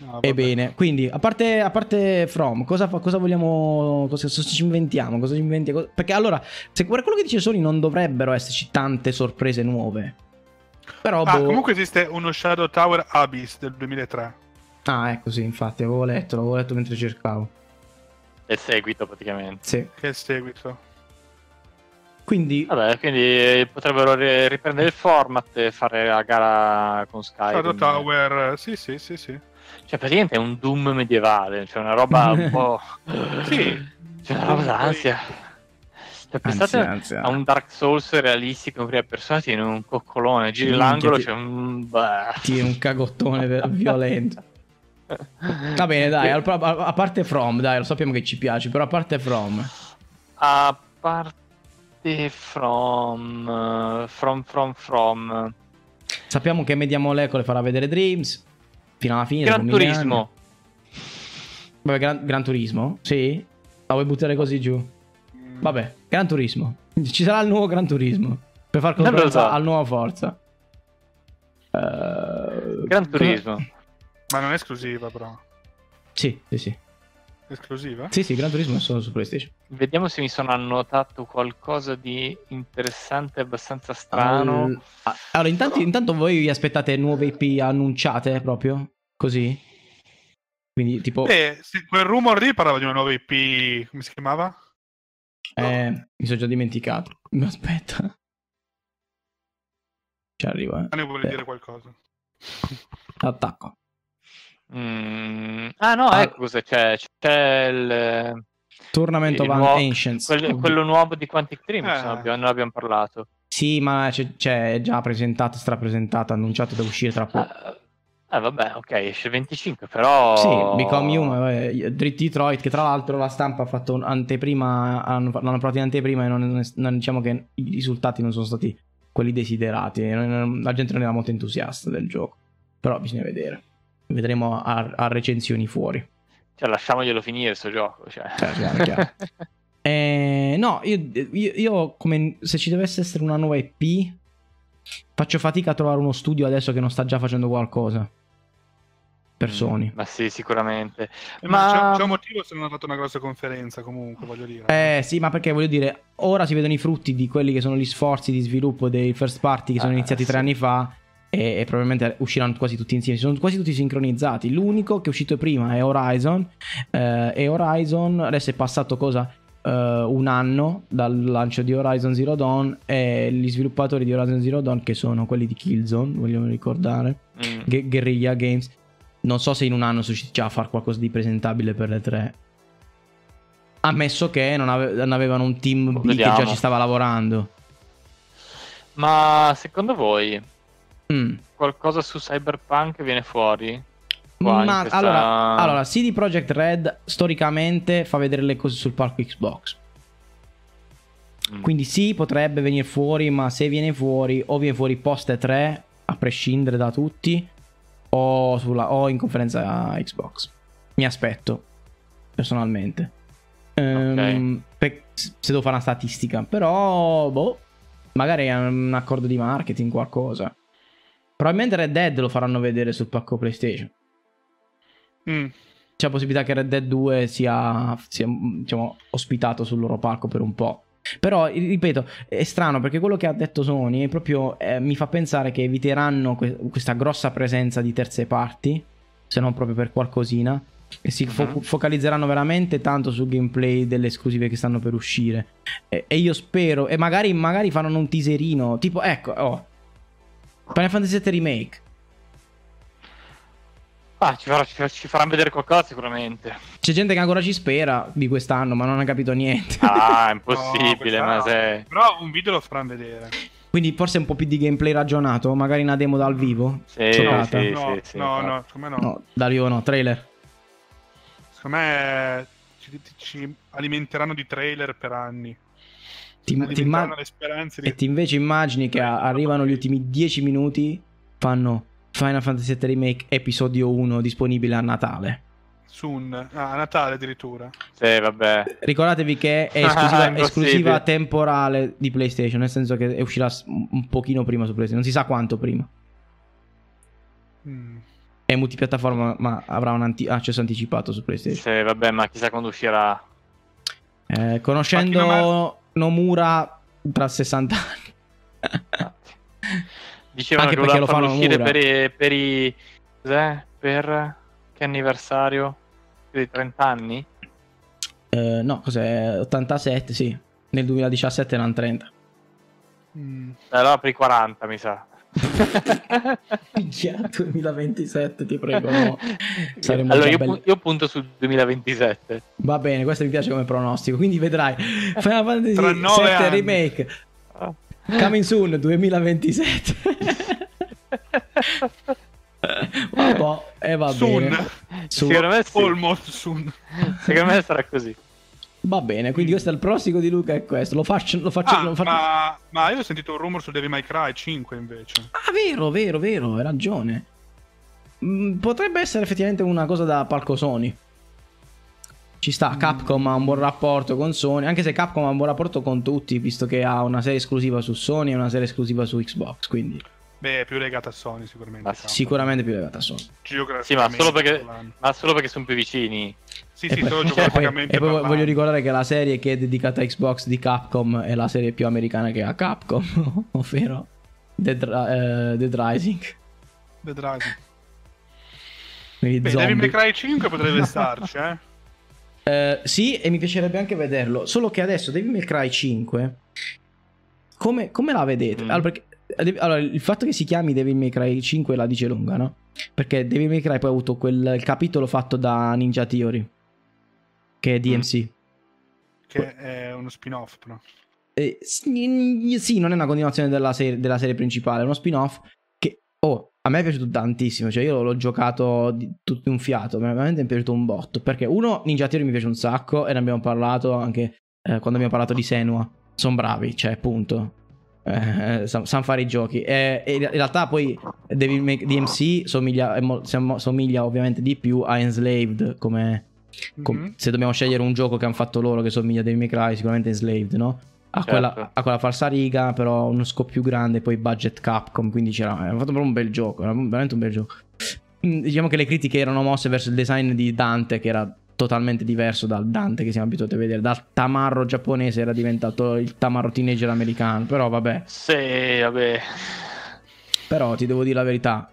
No. Ebbene, quindi a parte, a parte From, cosa, fa- cosa vogliamo. Cosa, cosa ci inventiamo? Cosa ci inventiamo? Perché allora, se per quello che dice Sony, non dovrebbero esserci tante sorprese nuove. Però, Ah, boh- comunque esiste uno Shadow Tower Abyss del 2003. Ah, ecco, sì, infatti, avevo letto, l'avevo letto mentre cercavo. È il seguito praticamente. Sì. Che seguito. Quindi, Vabbè, quindi eh, potrebbero ri- riprendere il format e fare la gara con Skyrim. Shadow Tower, sì, sì, sì, sì. Cioè, praticamente è un Doom medievale, cioè una roba un po'... Sì. Cioè, una roba d'ansia. Cioè, pensate anzi, a un Dark Souls realistico in prima persona, tieni un coccolone, giri l'angolo, c'è un... tira un cagottone violento. Va bene, dai, a, parte From, dai, lo sappiamo che ci piace, però a parte From. A parte From... eh, From, From, From... Sappiamo che Mediamo le farà vedere Dreams. Fino alla fine. Gran. Turismo. Vabbè, Gran, Gran Turismo? Sì? La vuoi buttare così giù? Vabbè, Gran Turismo. Ci sarà il nuovo Gran Turismo. Per far concorrenza so. al nuovo Forza. Eh, Gran Turismo. Ma non è esclusiva, però. Sì, sì, sì. Esclusiva? Sì, sì, Gran Turismo è solo su PlayStation. Vediamo se mi sono annotato qualcosa di interessante, abbastanza strano. Ah, Allora, intanto, intanto voi vi aspettate nuove IP annunciate proprio? Così? Quindi, tipo, Eh, sì, quel rumor lì parlava di una nuova IP. Come si chiamava? eh, mi sono già dimenticato. Aspetta. Ci arrivo, eh. Ne vuole dire qualcosa. Attacco. Mm, Ah no, Ah. ecco cosa c'è. C'è il, Tournament il of nuovo- Ancients. quello, quello nuovo di Quantic Dream, Eh. non abbiamo, non abbiamo parlato. Sì, ma c'è, c'è già presentato, strapresentato, annunciato da uscire tra poco. Eh, eh, vabbè, ok, esce il 25, però... Sì, Become Human, vabbè, Detroit, che tra l'altro la stampa ha fatto un'anteprima, hanno, l'hanno provato in anteprima e non, non- diciamo che i risultati non sono stati quelli desiderati. La gente non era molto entusiasta del gioco, però bisogna vedere. Vedremo a, a recensioni fuori. Cioè, lasciamoglielo finire sto gioco. Cioè. Cioè, chiaro, chiaro. Eh, no, io, io- io come se ci dovesse essere una nuova EP, faccio fatica a trovare uno studio adesso che non sta già facendo qualcosa. Per Sony. Ma sì, sicuramente. Eh, ma Ma- c'è, c'è un motivo se non ha fatto una grossa conferenza, comunque, voglio dire. Eh sì, ma perché voglio dire, ora si vedono i frutti di quelli che sono gli sforzi di sviluppo dei first party che sono Ah, iniziati tre sì. anni fa e, e probabilmente usciranno quasi tutti insieme, sono quasi tutti sincronizzati. L'unico che è uscito prima è Horizon eh, e Horizon adesso è passato cosa? Eh, un anno dal lancio di Horizon Zero Dawn e gli sviluppatori di Horizon Zero Dawn che sono quelli di Killzone, vogliamo ricordare, Mm. Gu- Guerrilla Games. Non so se in un anno sono riusciti già a fare qualcosa di presentabile per le tre. Ammesso che non, ave- non avevano un team B che già ci stava lavorando. Ma secondo voi Mm. qualcosa su Cyberpunk viene fuori? Qua, Ma questa- allora, allora, CD Projekt Red storicamente fa vedere le cose sul palco Xbox. Mm. Quindi sì, potrebbe venire fuori, ma se viene fuori o viene fuori post 3, a prescindere da tutti, o, sulla- o in conferenza Xbox. Mi aspetto, personalmente. Ehm, per- se devo fare una statistica, però, boh, magari è un accordo di marketing, qualcosa. Probabilmente Red Dead lo faranno vedere sul pacco PlayStation. Mm. C'è la possibilità che Red Dead 2 sia, sia, diciamo, ospitato sul loro palco per un po'. Però, ripeto, è strano perché quello che ha detto Sony è proprio, eh, mi fa pensare che eviteranno que- questa grossa presenza di terze parti, se non proprio per qualcosina, e si fo- Mhm. focalizzeranno veramente tanto sul gameplay delle esclusive che stanno per uscire. E, e io spero, e magari, magari faranno un teaserino, tipo, ecco, oh, Final Fantasy VII Remake. Ah, ci, farà- ci ci faranno vedere qualcosa sicuramente. C'è gente che ancora ci spera di quest'anno, ma non ha capito niente. Ah, è No, impossibile, questa ma no. se... Però un video lo faranno vedere. Quindi forse un po' più di gameplay ragionato, magari una demo dal vivo. Sì, Giocata. sì, no, sì, sì, no, infatti. no, come no. No, dal vivo no, trailer. Secondo me ci, ci alimenteranno di trailer per anni. Ti, ti alimenteranno imma- le speranze di... e ti invece immagini che arrivano gli ultimi 10 minuti, fanno Final Fantasy VII Remake episodio 1 disponibile a Natale. Soon. Ah, a Natale addirittura. Sì, vabbè. Ricordatevi che è esclusiva, esclusiva temporale di PlayStation, nel senso che uscirà un pochino prima su PlayStation, non si sa quanto prima. Mm. È multipiattaforma, ma avrà un anti- accesso anticipato su PlayStation. Sì, vabbè, ma chissà quando uscirà. Eh, conoscendo Nomura tra 60 anni. Dicevano Anche che lo fanno uscire per i, per i... Cos'è? Per... Che anniversario? Per i 30 anni? Eh, no, cos'è? 87, sì. Nel 2017 erano 30. Mm. Allora per i 40, mi sa. Minchia, 2027, ti prego. no. Allora già io, belli. pu- io punto sul 2027. Va bene, questo mi piace come pronostico. Quindi vedrai Final Fantasy Tra nove 7 anni. Remake Ah. Coming soon 2027. Vabbè, e va Soon. bene. Su- Secondo me, sì. Almost soon. Secondo me sarà così. Va bene, quindi questo è il prossimo di Luca è questo. Lo faccio, lo faccio, Ah, lo faccio- ma, ma io ho sentito un rumor su Devil May Cry 5 invece. Ah, vero, vero, vero, hai ragione. Mm, potrebbe essere effettivamente una cosa da palco Sony. Ci sta, Capcom ha un buon rapporto con Sony, anche se Capcom ha un buon rapporto con tutti, visto che ha una serie esclusiva su Sony e una serie esclusiva su Xbox, quindi Beh, più legata a Sony sicuramente. Capcom. sicuramente più legata a Sony. Geograficamente Sì, ma solo perché, ma solo perché sono più vicini. Sì, E sì, poi, solo e poi- geograficamente e poi voglio ricordare che la serie che è dedicata a Xbox di Capcom è la serie più americana che ha Capcom, ovvero Dead, eh, Dead Rising. Dead Rising. Quindi Beh. Devil May Cry 5 potrebbe starci, eh. Eh, sì, e mi piacerebbe anche vederlo. Solo che adesso Devil May Cry 5. Come, come la vedete? Mm. Allora, perché- allora, il fatto che si chiami Devil May Cry 5 la dice lunga, no? Perché Devil May Cry poi ha avuto quel capitolo fatto da Ninja Theory, che è DMC. Che è uno spin-off, però. Eh, sì, non è una continuazione della serie, della serie principale, è uno spin-off che, oh, a me è piaciuto tantissimo, cioè io l'ho giocato di tutto un fiato, veramente mi è piaciuto un botto, perché uno, Ninja Theory mi piace un sacco e ne abbiamo parlato anche eh, quando abbiamo parlato di Senua, sono bravi, cioè, punto. Eh, san, san fare i giochi e, e in realtà poi Devil May- DMC somiglia, somiglia ovviamente di più a Enslaved come, com- Mhm. se dobbiamo scegliere un gioco che hanno fatto loro che somiglia a Devil May Cry sicuramente Enslaved no? a, Certo. quella, a quella falsa riga però uno scopo più grande poi budget Capcom quindi c'era hanno fatto proprio un bel gioco era veramente un bel gioco Mm, diciamo che le critiche erano mosse verso il design di Dante che era totalmente diverso dal Dante che siamo abituati a vedere dal tamarro giapponese era diventato il tamarro teenager americano però vabbè Sì, vabbè. però ti devo dire la verità,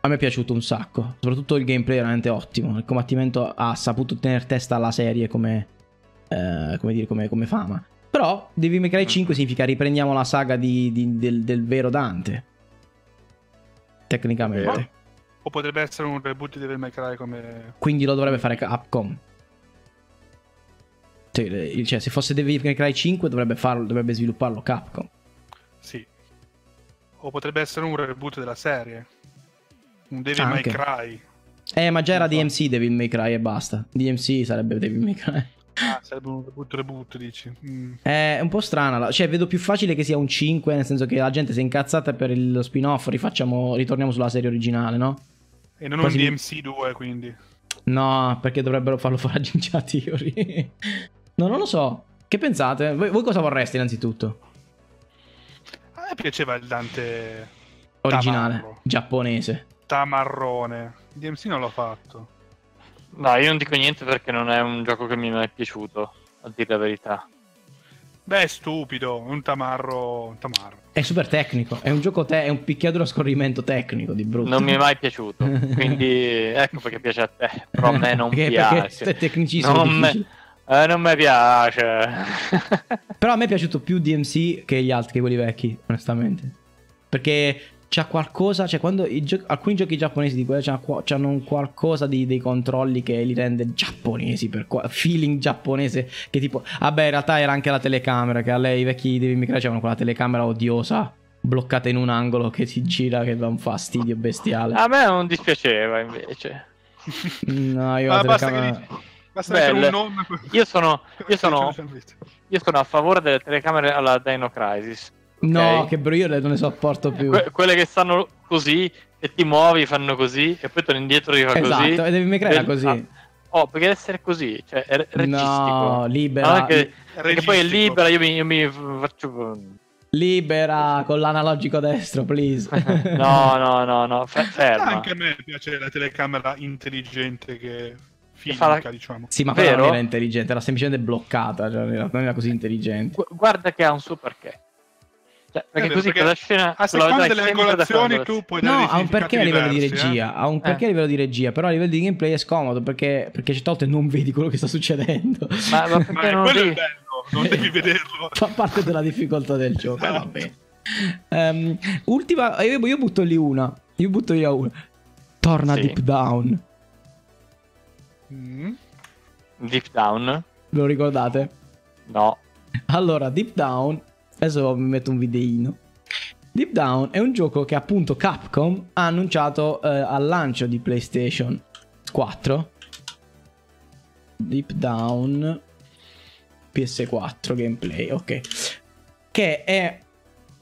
a me è piaciuto un sacco. Soprattutto il gameplay è veramente ottimo. Il combattimento ha saputo tenere testa alla serie come, eh, come, dire, come, come fama. Però Devil May Cry 5 significa riprendiamo la saga di- di- del, del vero Dante. Tecnicamente. Vero. O potrebbe essere un reboot di Devil May Cry come... Quindi lo dovrebbe fare Capcom. Cioè, cioè, se fosse Devil May Cry 5 dovrebbe, farlo, dovrebbe svilupparlo Capcom. Sì. O potrebbe essere un reboot della serie. Un Devil May Anche. Cry. Eh, ma già era. DMC Devil May Cry e basta. DMC sarebbe Devil May Cry. Ah, sarebbe un reboot reboot, dici. Mm. È un po' strana, cioè vedo più facile che sia un 5, nel senso che la gente si è incazzata per lo spin-off, rifacciamo, ritorniamo sulla serie originale, no? E non Quasi- un DMC2, quindi. No, perché dovrebbero farlo fare a Ninja Theory. no, non lo so. Che pensate? Voi, voi cosa vorreste innanzitutto? A me piaceva il Dante Originale, Tamarro. giapponese. Tamarrone. DMC non l'ho fatto. No, io non dico niente perché non è un gioco che mi è mai piaciuto, a dire la verità. Beh, è stupido. Un tamarro... Un tamarro. È super tecnico, è un gioco te- è un picchiaduro a scorrimento tecnico di brutto. Non mi è mai piaciuto, quindi ecco perché piace a te, però a me non Perché- perché piace. è tecnicissimo Non me-. Eh, non mi piace. Però a me è piaciuto più DMC che gli altri, che quelli vecchi, onestamente. Perché c'ha qualcosa, cioè quando i gio- alcuni giochi giapponesi di quelli c'hanno, c'hanno un qualcosa di, dei controlli che li rende giapponesi, per qua- feeling giapponese, che tipo, vabbè in realtà era anche la telecamera, che a lei i vecchi May Cry c'erano quella telecamera odiosa, bloccata in un angolo che si gira, che dà un fastidio bestiale. a me non dispiaceva invece. No, io la basta, che telecamera... un nome. Io sono, io, lo sono, siamo visti. io sono a favore delle telecamere alla Dino Crisis. No, ok? che bro, io non ne sopporto più. Que- quelle che stanno così e ti muovi, fanno così e poi torni indietro e fa così. Esatto, e devi Bell- così. ah, oh, perché deve essere così, cioè è registico. No, libera. È che- perché poi è libera, io mi, io mi faccio... Libera con l'analogico destro, please. No, no, no, no, fe- ferma. Anche a me piace la telecamera intelligente che fa la- fisica, diciamo. Sì, ma quella non Vero? era intelligente, era semplicemente bloccata, cioè non era, non era così intelligente. Gu- guarda che ha un suo perché. Cioè, perché vero, così perché quella scena... A la seconda delle quando- tu puoi dare No, dei ha un perché a livello di diversi, eh. regia, ha un perché a livello di regia, però a livello di gameplay è scomodo perché, perché certe volte non vedi quello che sta succedendo. Ma, ma Ma non quello devi... è bello, non devi vederlo. Fa parte della difficoltà del gioco. eh, Esatto. vabbè. Ehm, ultima, io, io butto lì una. Io butto via una. Torna Sì. Deep Down. Mm. Deep Down? Ve lo ricordate? No. Allora, Deep Down. Adesso mi metto un videino. Deep Down è un gioco che appunto Capcom ha annunciato eh, al lancio di PlayStation 4. Deep Down PS4 gameplay, ok. Che è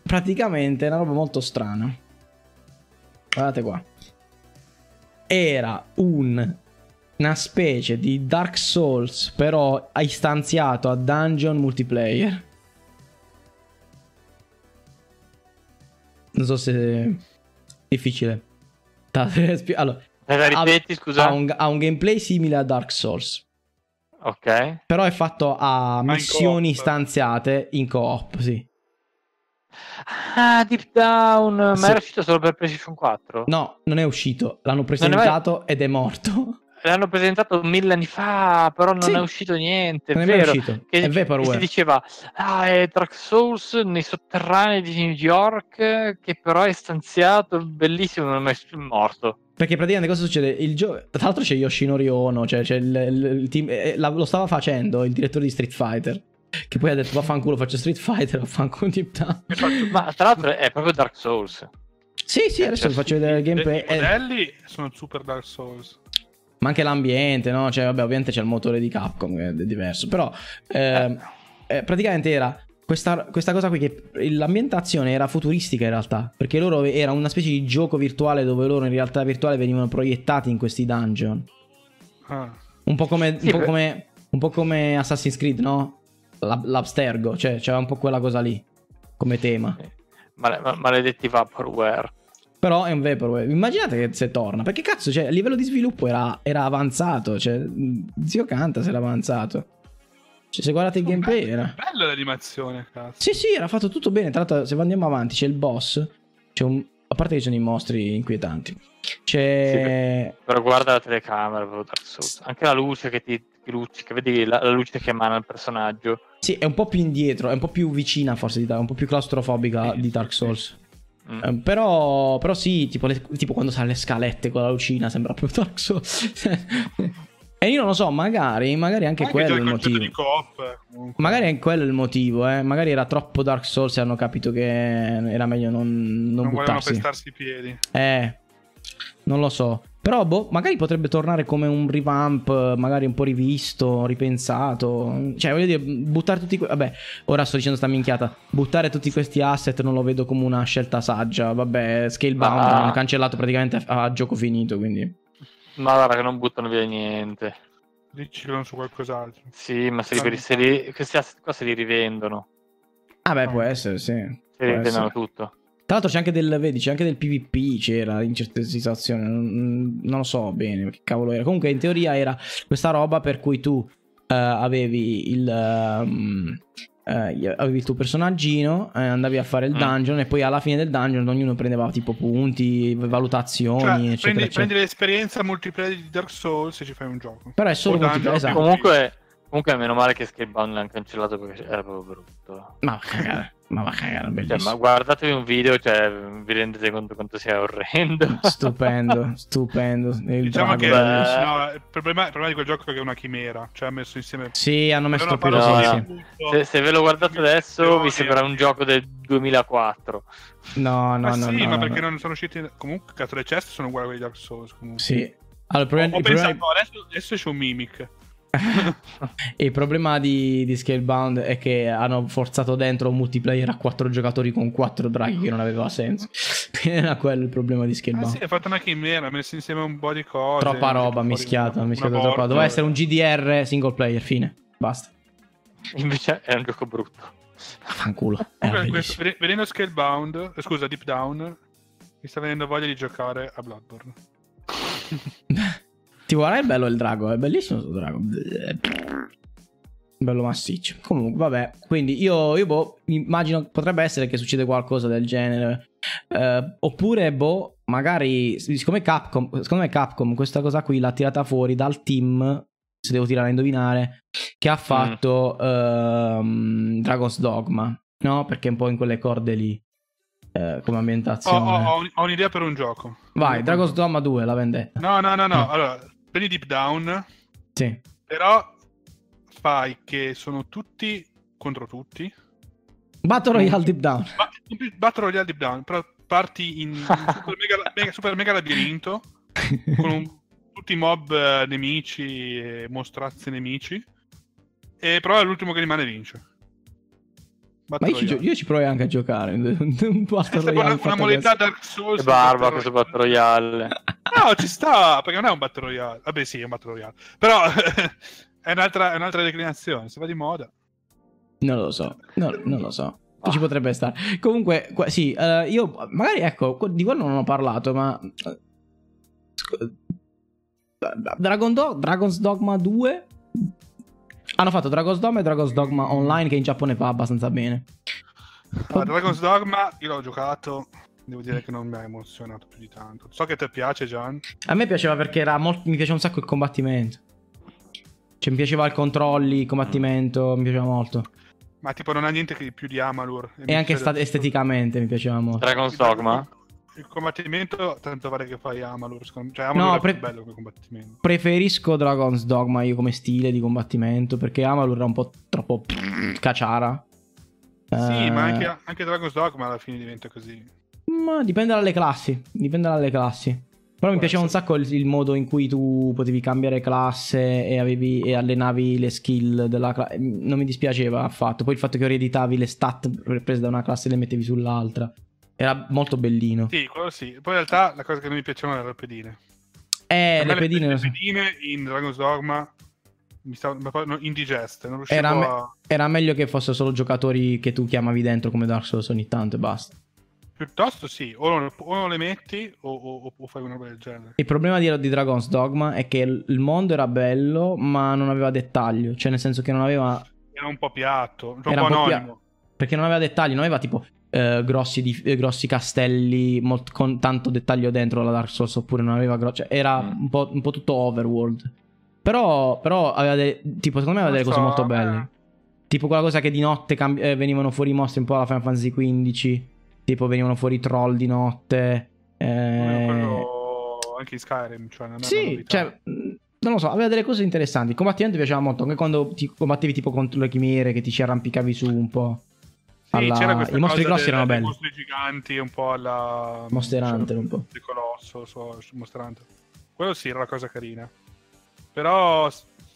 praticamente una roba molto strana. Guardate qua. Era un una specie di Dark Souls, però istanziato a dungeon multiplayer. Non so se è difficile. Allora, la ripeti, scusa? ha un, ha un gameplay simile a Dark Souls. Ok. Però è fatto a Ma in missioni stanziate in co-op, sì. Ah, Deep Down, ma Sì. era uscito solo per PlayStation 4? No, non è uscito. L'hanno è mai- presentato ed è morto. L'hanno presentato mille anni fa, però non Sì. è uscito niente. Non è vero. uscito. Che, È che si Vaporware. diceva, ah, è Dark Souls nei sotterranei di New York, che però è stanziato, bellissimo, non è mai morto. Perché praticamente cosa succede? Il gioco. Tra l'altro c'è Yoshinori Ono, cioè c'è il, il- il team. eh, la- lo stava facendo il direttore di Street Fighter. Che poi ha detto vaffanculo, faccio Street Fighter, vaffanculo Deep Down. Ma tra l'altro è proprio Dark Souls. Sì, sì, Eh, adesso cioè, vi faccio sì, vedere il gameplay. I eh, modelli sono super Dark Souls. Ma anche l'ambiente, no? Cioè, vabbè, ovviamente c'è il motore di Capcom, che è diverso. Però, ehm, eh, praticamente era. Questa, questa cosa qui che l'ambientazione era futuristica in realtà perché loro era una specie di gioco virtuale dove loro in realtà virtuale venivano proiettati in questi dungeon Ah. Un po' come, Sì, un po' come, un po' come Assassin's Creed, no? La- L'Abstergo, cioè c'era un po' quella cosa lì come tema. Ma- maledetti Vaporware. Però è un Vaporwave. Immaginate che se torna. Perché cazzo, cioè, a livello di sviluppo era, era avanzato. Cioè, mh, zio Canta se era avanzato. Cioè, se guardate il gameplay era. Bella l'animazione, cazzo. Sì, sì, era fatto tutto bene. Tra l'altro, se andiamo avanti, c'è il boss. C'è un... A parte che ci sono i mostri inquietanti. C'è. Però guarda la telecamera, proprio Dark Souls. Anche la luce che ti, luccica, vedi la, la luce che emana il personaggio. Sì, è un po' più indietro. È un po' più vicina, forse, di Dark- un po' più claustrofobica Sì, di sì, Dark sì. Mm. Eh, però, però sì, tipo, le- tipo quando sa le scalette con la lucina sembra più Dark Souls. e io non lo so, magari, magari anche Anche quello è il motivo. Magari è quello il motivo, eh. Magari era troppo Dark Souls e hanno capito che era meglio non, non, non volevano buttarsi. pestarsi i piedi. Eh, non lo so. Però, boh, magari potrebbe tornare come un revamp, magari un po' rivisto, ripensato. Cioè, voglio dire, buttare tutti. que- Vabbè, ora sto dicendo sta minchiata. Buttare tutti questi asset non lo vedo come una scelta saggia. Vabbè, Scalebound Ma- hanno cancellato praticamente a, a gioco finito. Quindi, Ma guarda che non buttano via niente. Riciclano su qualcos'altro. Sì, ma se li, se li- questi asset qua se li rivendono. ah, beh, può essere, sì. Se li rivendono essere. tutto. Tra l'altro c'è anche del, vedi, c'è anche del PvP, c'era in certe situazioni, non, non lo so bene che cavolo era. Comunque in teoria era questa roba per cui tu eh, avevi il... ehm, eh, avevi il tuo personaggino, eh, andavi a fare il Mm. dungeon e poi alla fine del dungeon ognuno prendeva tipo punti, valutazioni, Cioè, eccetera, prendi, eccetera. prendi l'esperienza multiplayer di Dark Souls e ci fai un gioco. Però è solo dungeon, multiplayer, esatto. Comunque, comunque meno male che Scalebound l'hanno cancellato perché era proprio brutto. Ma cagare, ma va a cagare, Cioè, bellissimo. ma guardatevi un video, cioè, vi rendete conto quanto sia orrendo. Stupendo, stupendo. Il Diciamo che no, il, problema, il problema di quel gioco è che è una chimera. Cioè, ha messo insieme. Sì, hanno messo no, no. Se, se ve lo guardate adesso, vi sembra un gioco del 2004. No, no, Ma no, sì, no, ma no, perché no. non sono usciti. Comunque, cazzo, le chest sono uguali a quelli di Dark Souls. Comunque. Sì. Allora, il problema, Ho il problema- pensato, adesso, adesso c'è un Mimic. Il problema di, di Scalebound è che hanno forzato dentro un multiplayer a quattro giocatori con quattro draghi che non aveva senso. Era quello il problema di Ah Scalebound. sì, ha fatto una chimera, ha messo insieme un po' di cose. Troppa roba mischiata, una mischiata troppa. Doveva essere un GDR single player, fine. Basta. Invece è un gioco brutto. Fanculo. Vedendo Scalebound, eh, scusa, Deep Down, mi sta venendo voglia di giocare a Bloodborne. Ti guarda, è bello il drago, è bellissimo questo drago. Bello massiccio. Comunque, vabbè. Quindi io, io boh, immagino potrebbe essere che succede qualcosa del genere. Eh, oppure, boh, magari, siccome Capcom, secondo me Capcom questa cosa qui l'ha tirata fuori dal team, se devo tirare a indovinare, che ha fatto ehm, Dragon's Dogma, no? Perché è un po' in quelle corde lì, eh, come ambientazione. ho- ho ho un'idea per un gioco. Vai, Dragon's Dogma 2, la vendetta. No, no, no, no. Mm. Allora, prendi Deep Down, Sì. però fai che sono tutti contro tutti. Battle Royale Deep Down. Battle Royale Deep Down, però parti in super mega, mega- super mega labirinto con un- tutti i mob eh, nemici e mostrazzi nemici. E però l'ultimo che rimane vince. Ma Battle io ci, gio- io ci provai anche a giocare. Un Battle Royale una, modalità. Dark Souls. Che barba questo. Battle Royale. No, ci sta, perché non è un Battle Royale. Vabbè, sì, è un Battle Royale. Però è, un'altra, è un'altra declinazione, se va di moda. Non lo so, no, non lo so. Ci potrebbe stare. Comunque, qua- sì, eh, io magari ecco, di quello non ho parlato, ma. eh, Dragon Do- Dragon's Dogma 2. Hanno fatto Dragon's Dogma e Dragon's Dogma Online, che in Giappone va abbastanza bene. Allora, Dragon's Dogma, io l'ho giocato, devo dire che non mi ha emozionato più di tanto. So che ti piace, Gian. A me piaceva perché era molto, mi piaceva un sacco il combattimento. Cioè, mi piaceva il controlli, il combattimento, mi piaceva molto. Ma tipo non ha niente che di più di Amalur. E anche sta- esteticamente mi piaceva molto. Dragon's Dogma? Il combattimento, tanto vale che fai Amalur. Secondo me. Cioè, Amalur No, è pre- più bello come combattimento. Preferisco Dragon's Dogma io come stile di combattimento perché Amalur era un po' troppo cacciara. Sì, Eh, ma anche, anche Dragon's Dogma alla fine diventa così. ma dipende dalle classi. Dipende dalle classi. Però mi piaceva un sacco il, il modo in cui tu potevi cambiare classe e, avevi, e allenavi le skill della classe. Non mi dispiaceva affatto. Poi il fatto che ereditavi le stat prese da una classe e le mettevi sull'altra. Era molto bellino. Sì, quello sì. Poi in realtà la cosa che non mi piacevano erano le pedine. Eh, le pedine. le pedine in Dragon's Dogma mi stavano indigeste, non riuscivo Era, me- a... era meglio che fossero solo giocatori che tu chiamavi dentro come Dark Souls ogni tanto e basta. Piuttosto sì, o non, o non le metti o, o- o fai una roba del genere. Il problema di, di Dragon's Dogma è che il mondo era bello, ma non aveva dettaglio. Cioè, nel senso che non aveva. Era un po' piatto, Era un po' un po' anonimo. Perché non aveva dettagli, non aveva tipo eh, grossi, dif- eh, grossi castelli molt- con tanto dettaglio dentro la Dark Souls. Oppure non aveva. gro- cioè, era Mm. un, po', un po' tutto overworld. Però, però aveva delle. Tipo, secondo me aveva delle cose so, molto a me- belle. Tipo quella cosa che di notte cambi- eh, venivano fuori i mostri un po' alla Final Fantasy XV. Tipo venivano fuori i troll di notte. Eh... quello anche in Skyrim, cioè non Sì, cioè, non lo so, aveva delle cose interessanti. Il combattimento mi piaceva molto, anche quando ti combattevi tipo contro le chimere, che ti ci arrampicavi su un po'. Alla- I mostri grossi erano belli. mostri giganti, un po' alla... Monster cioè, Hunter un po'. Di Colosso, su, su Monster Hunter. Quello sì, era la cosa carina. Però,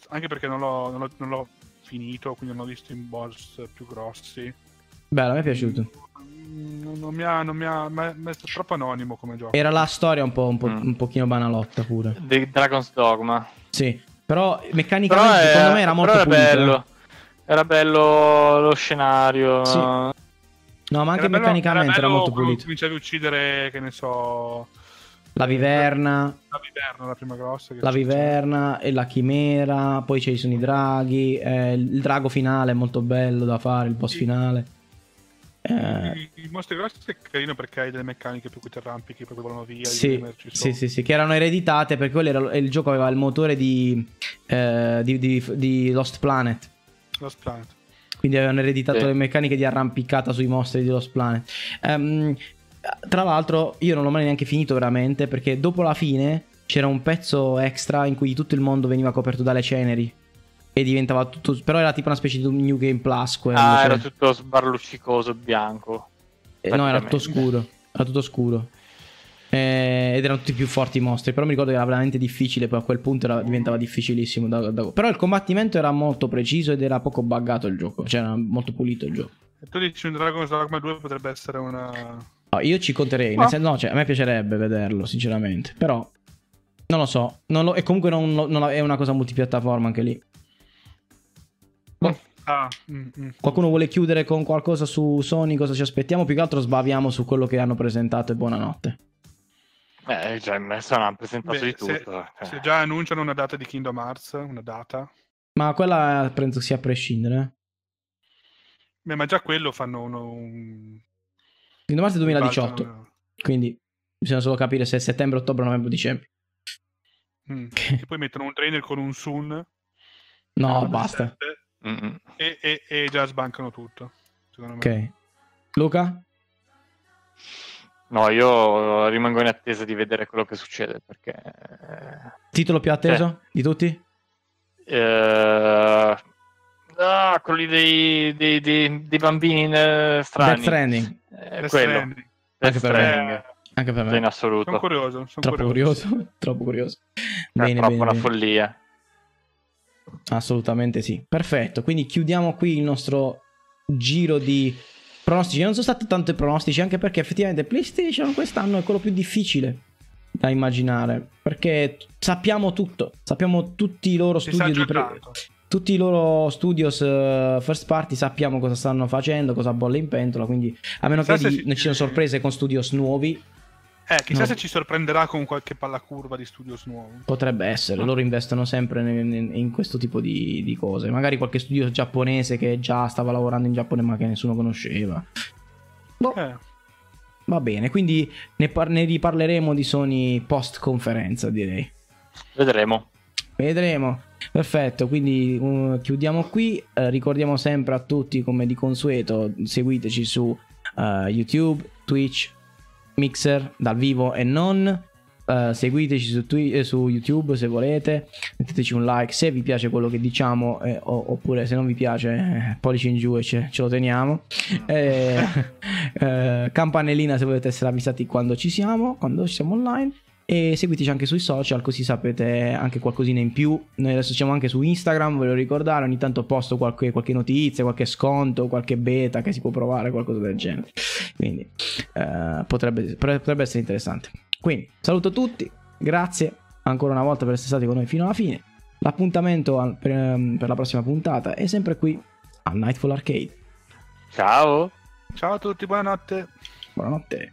anche perché non l'ho, non l'ho- non l'ho finito, quindi non ho visto i boss più grossi. Bello, mi è piaciuto. Mm, Non, non mi ha... Non mi ha ma- ma è troppo anonimo come gioco. Era la storia un po', un, po', Mm. un pochino banalotta pure. The Dragon's Dogma. Sì, però Però meccanicamente è- secondo me era molto però pulito. era eh. bello. Era bello lo scenario. Sì. No, ma anche Era bello- meccanicamente era, bello molto quando pulito. Cominciavi a uccidere, che ne so... La viverna, La viverna, la prima grossa. che la c'è. viverna e la chimera, poi ci sono i draghi, eh, il drago finale è molto bello da fare, il boss Sì. finale. Eh, I, i mostri grossi è carino perché hai delle meccaniche per cui ti arrampichi, poi volano via, Sì, sì, sì, sì, che erano ereditate perché quello era- il gioco aveva il motore di, eh, di, di- di Lost Planet. Lost Planet. Quindi avevano ereditato Sì. le meccaniche di arrampicata sui mostri di Lost Planet. Ehm, tra l'altro, io non l'ho mai neanche finito veramente perché dopo la fine c'era un pezzo extra in cui tutto il mondo veniva coperto dalle ceneri. E diventava tutto. Però era tipo una specie di New Game Plus. Quello, Ah, cioè- era tutto sbarluccicoso bianco. eh, no, era tutto scuro. Era tutto scuro. Eh, ed erano tutti più forti i mostri. Però mi ricordo che era veramente difficile. Poi a quel punto era- diventava difficilissimo. da- da- Però il combattimento era molto preciso ed era poco buggato il gioco. Cioè, era molto pulito il gioco. E tu dici un Dragon's Dogma 2 potrebbe essere una... No, io ci conterei. Ah. Nel senso, no, cioè, a me piacerebbe vederlo, sinceramente. Però, non lo so. Non lo- e comunque non, non- è una cosa multipiattaforma anche lì. Ah, mm, mm. Qualcuno vuole chiudere con qualcosa su Sony? Cosa ci aspettiamo? Più che altro sbaviamo su quello che hanno presentato e buonanotte. Eh, cioè, adesso hanno presentato Beh, di se- tutto. eh. Se già annunciano una data di Kingdom Hearts, una data... Ma quella penso sia a prescindere. Beh, ma già quello fanno uno, un... Kingdom Hearts è 2018. balzano- Quindi bisogna solo capire se è settembre, ottobre, novembre, dicembre. Mm. E poi mettono un trailer con un Sun. No, basta. Mm-mm. E, e- e già sbancano tutto. Secondo me. Ok. Luca? No, io rimango in attesa di vedere quello che succede perché... Titolo più atteso di tutti? eh, ah, quelli dei, dei, dei- dei bambini eh, strani. Death Stranding. Eh, Death quello. Stranding. Death Anche per me. Stranding. Anche per in me. assoluto. Sono curioso. Sono Troppo curioso. Troppo curioso. È Bene, troppo bene, una bene. follia. Assolutamente sì. Perfetto. Quindi chiudiamo qui il nostro giro di pronostici. Non sono stati tanti pronostici, anche perché effettivamente PlayStation quest'anno è quello più difficile da immaginare. Perché sappiamo tutto. Sappiamo tutti i loro Si già di pre- tutti i loro studios eh, first party sappiamo cosa stanno facendo, cosa bolle in pentola. Quindi, a meno che non ci siano sorprese con studios nuovi, Eh, chissà No. se ci sorprenderà con qualche palla curva di studios nuovo. Potrebbe essere, loro investono sempre ne- ne- in questo tipo di, di cose. Magari qualche studio giapponese che già stava lavorando in Giappone ma che nessuno conosceva. Boh, Eh, va bene, quindi ne, par- ne riparleremo di Sony post conferenza, direi. Vedremo. Vedremo. Perfetto, quindi uh, chiudiamo qui. Eh, ricordiamo sempre a tutti, come di consueto, seguiteci su eh, YouTube, Twitch, Mixer dal vivo e non. Eh, seguiteci su, Twi- eh, su YouTube se volete. Metteteci un like se vi piace quello che diciamo, eh, o- oppure se non vi piace, eh, pollice in giù e ce, ce lo teniamo. Eh, eh, campanellina se volete essere avvisati quando ci siamo, quando ci siamo online. E seguiteci anche sui social così sapete anche qualcosina in più. Noi adesso siamo anche su Instagram, ve lo ricordare, ogni tanto posto qualche, qualche notizia, qualche sconto, qualche beta che si può provare, qualcosa del genere. Quindi eh, potrebbe, potrebbe essere interessante. Quindi saluto tutti, grazie ancora una volta per essere stati con noi fino alla fine. L'appuntamento al- per, ehm, per la prossima puntata è sempre qui a Nightfall Arcade. Ciao. ciao a tutti, buonanotte. Buonanotte.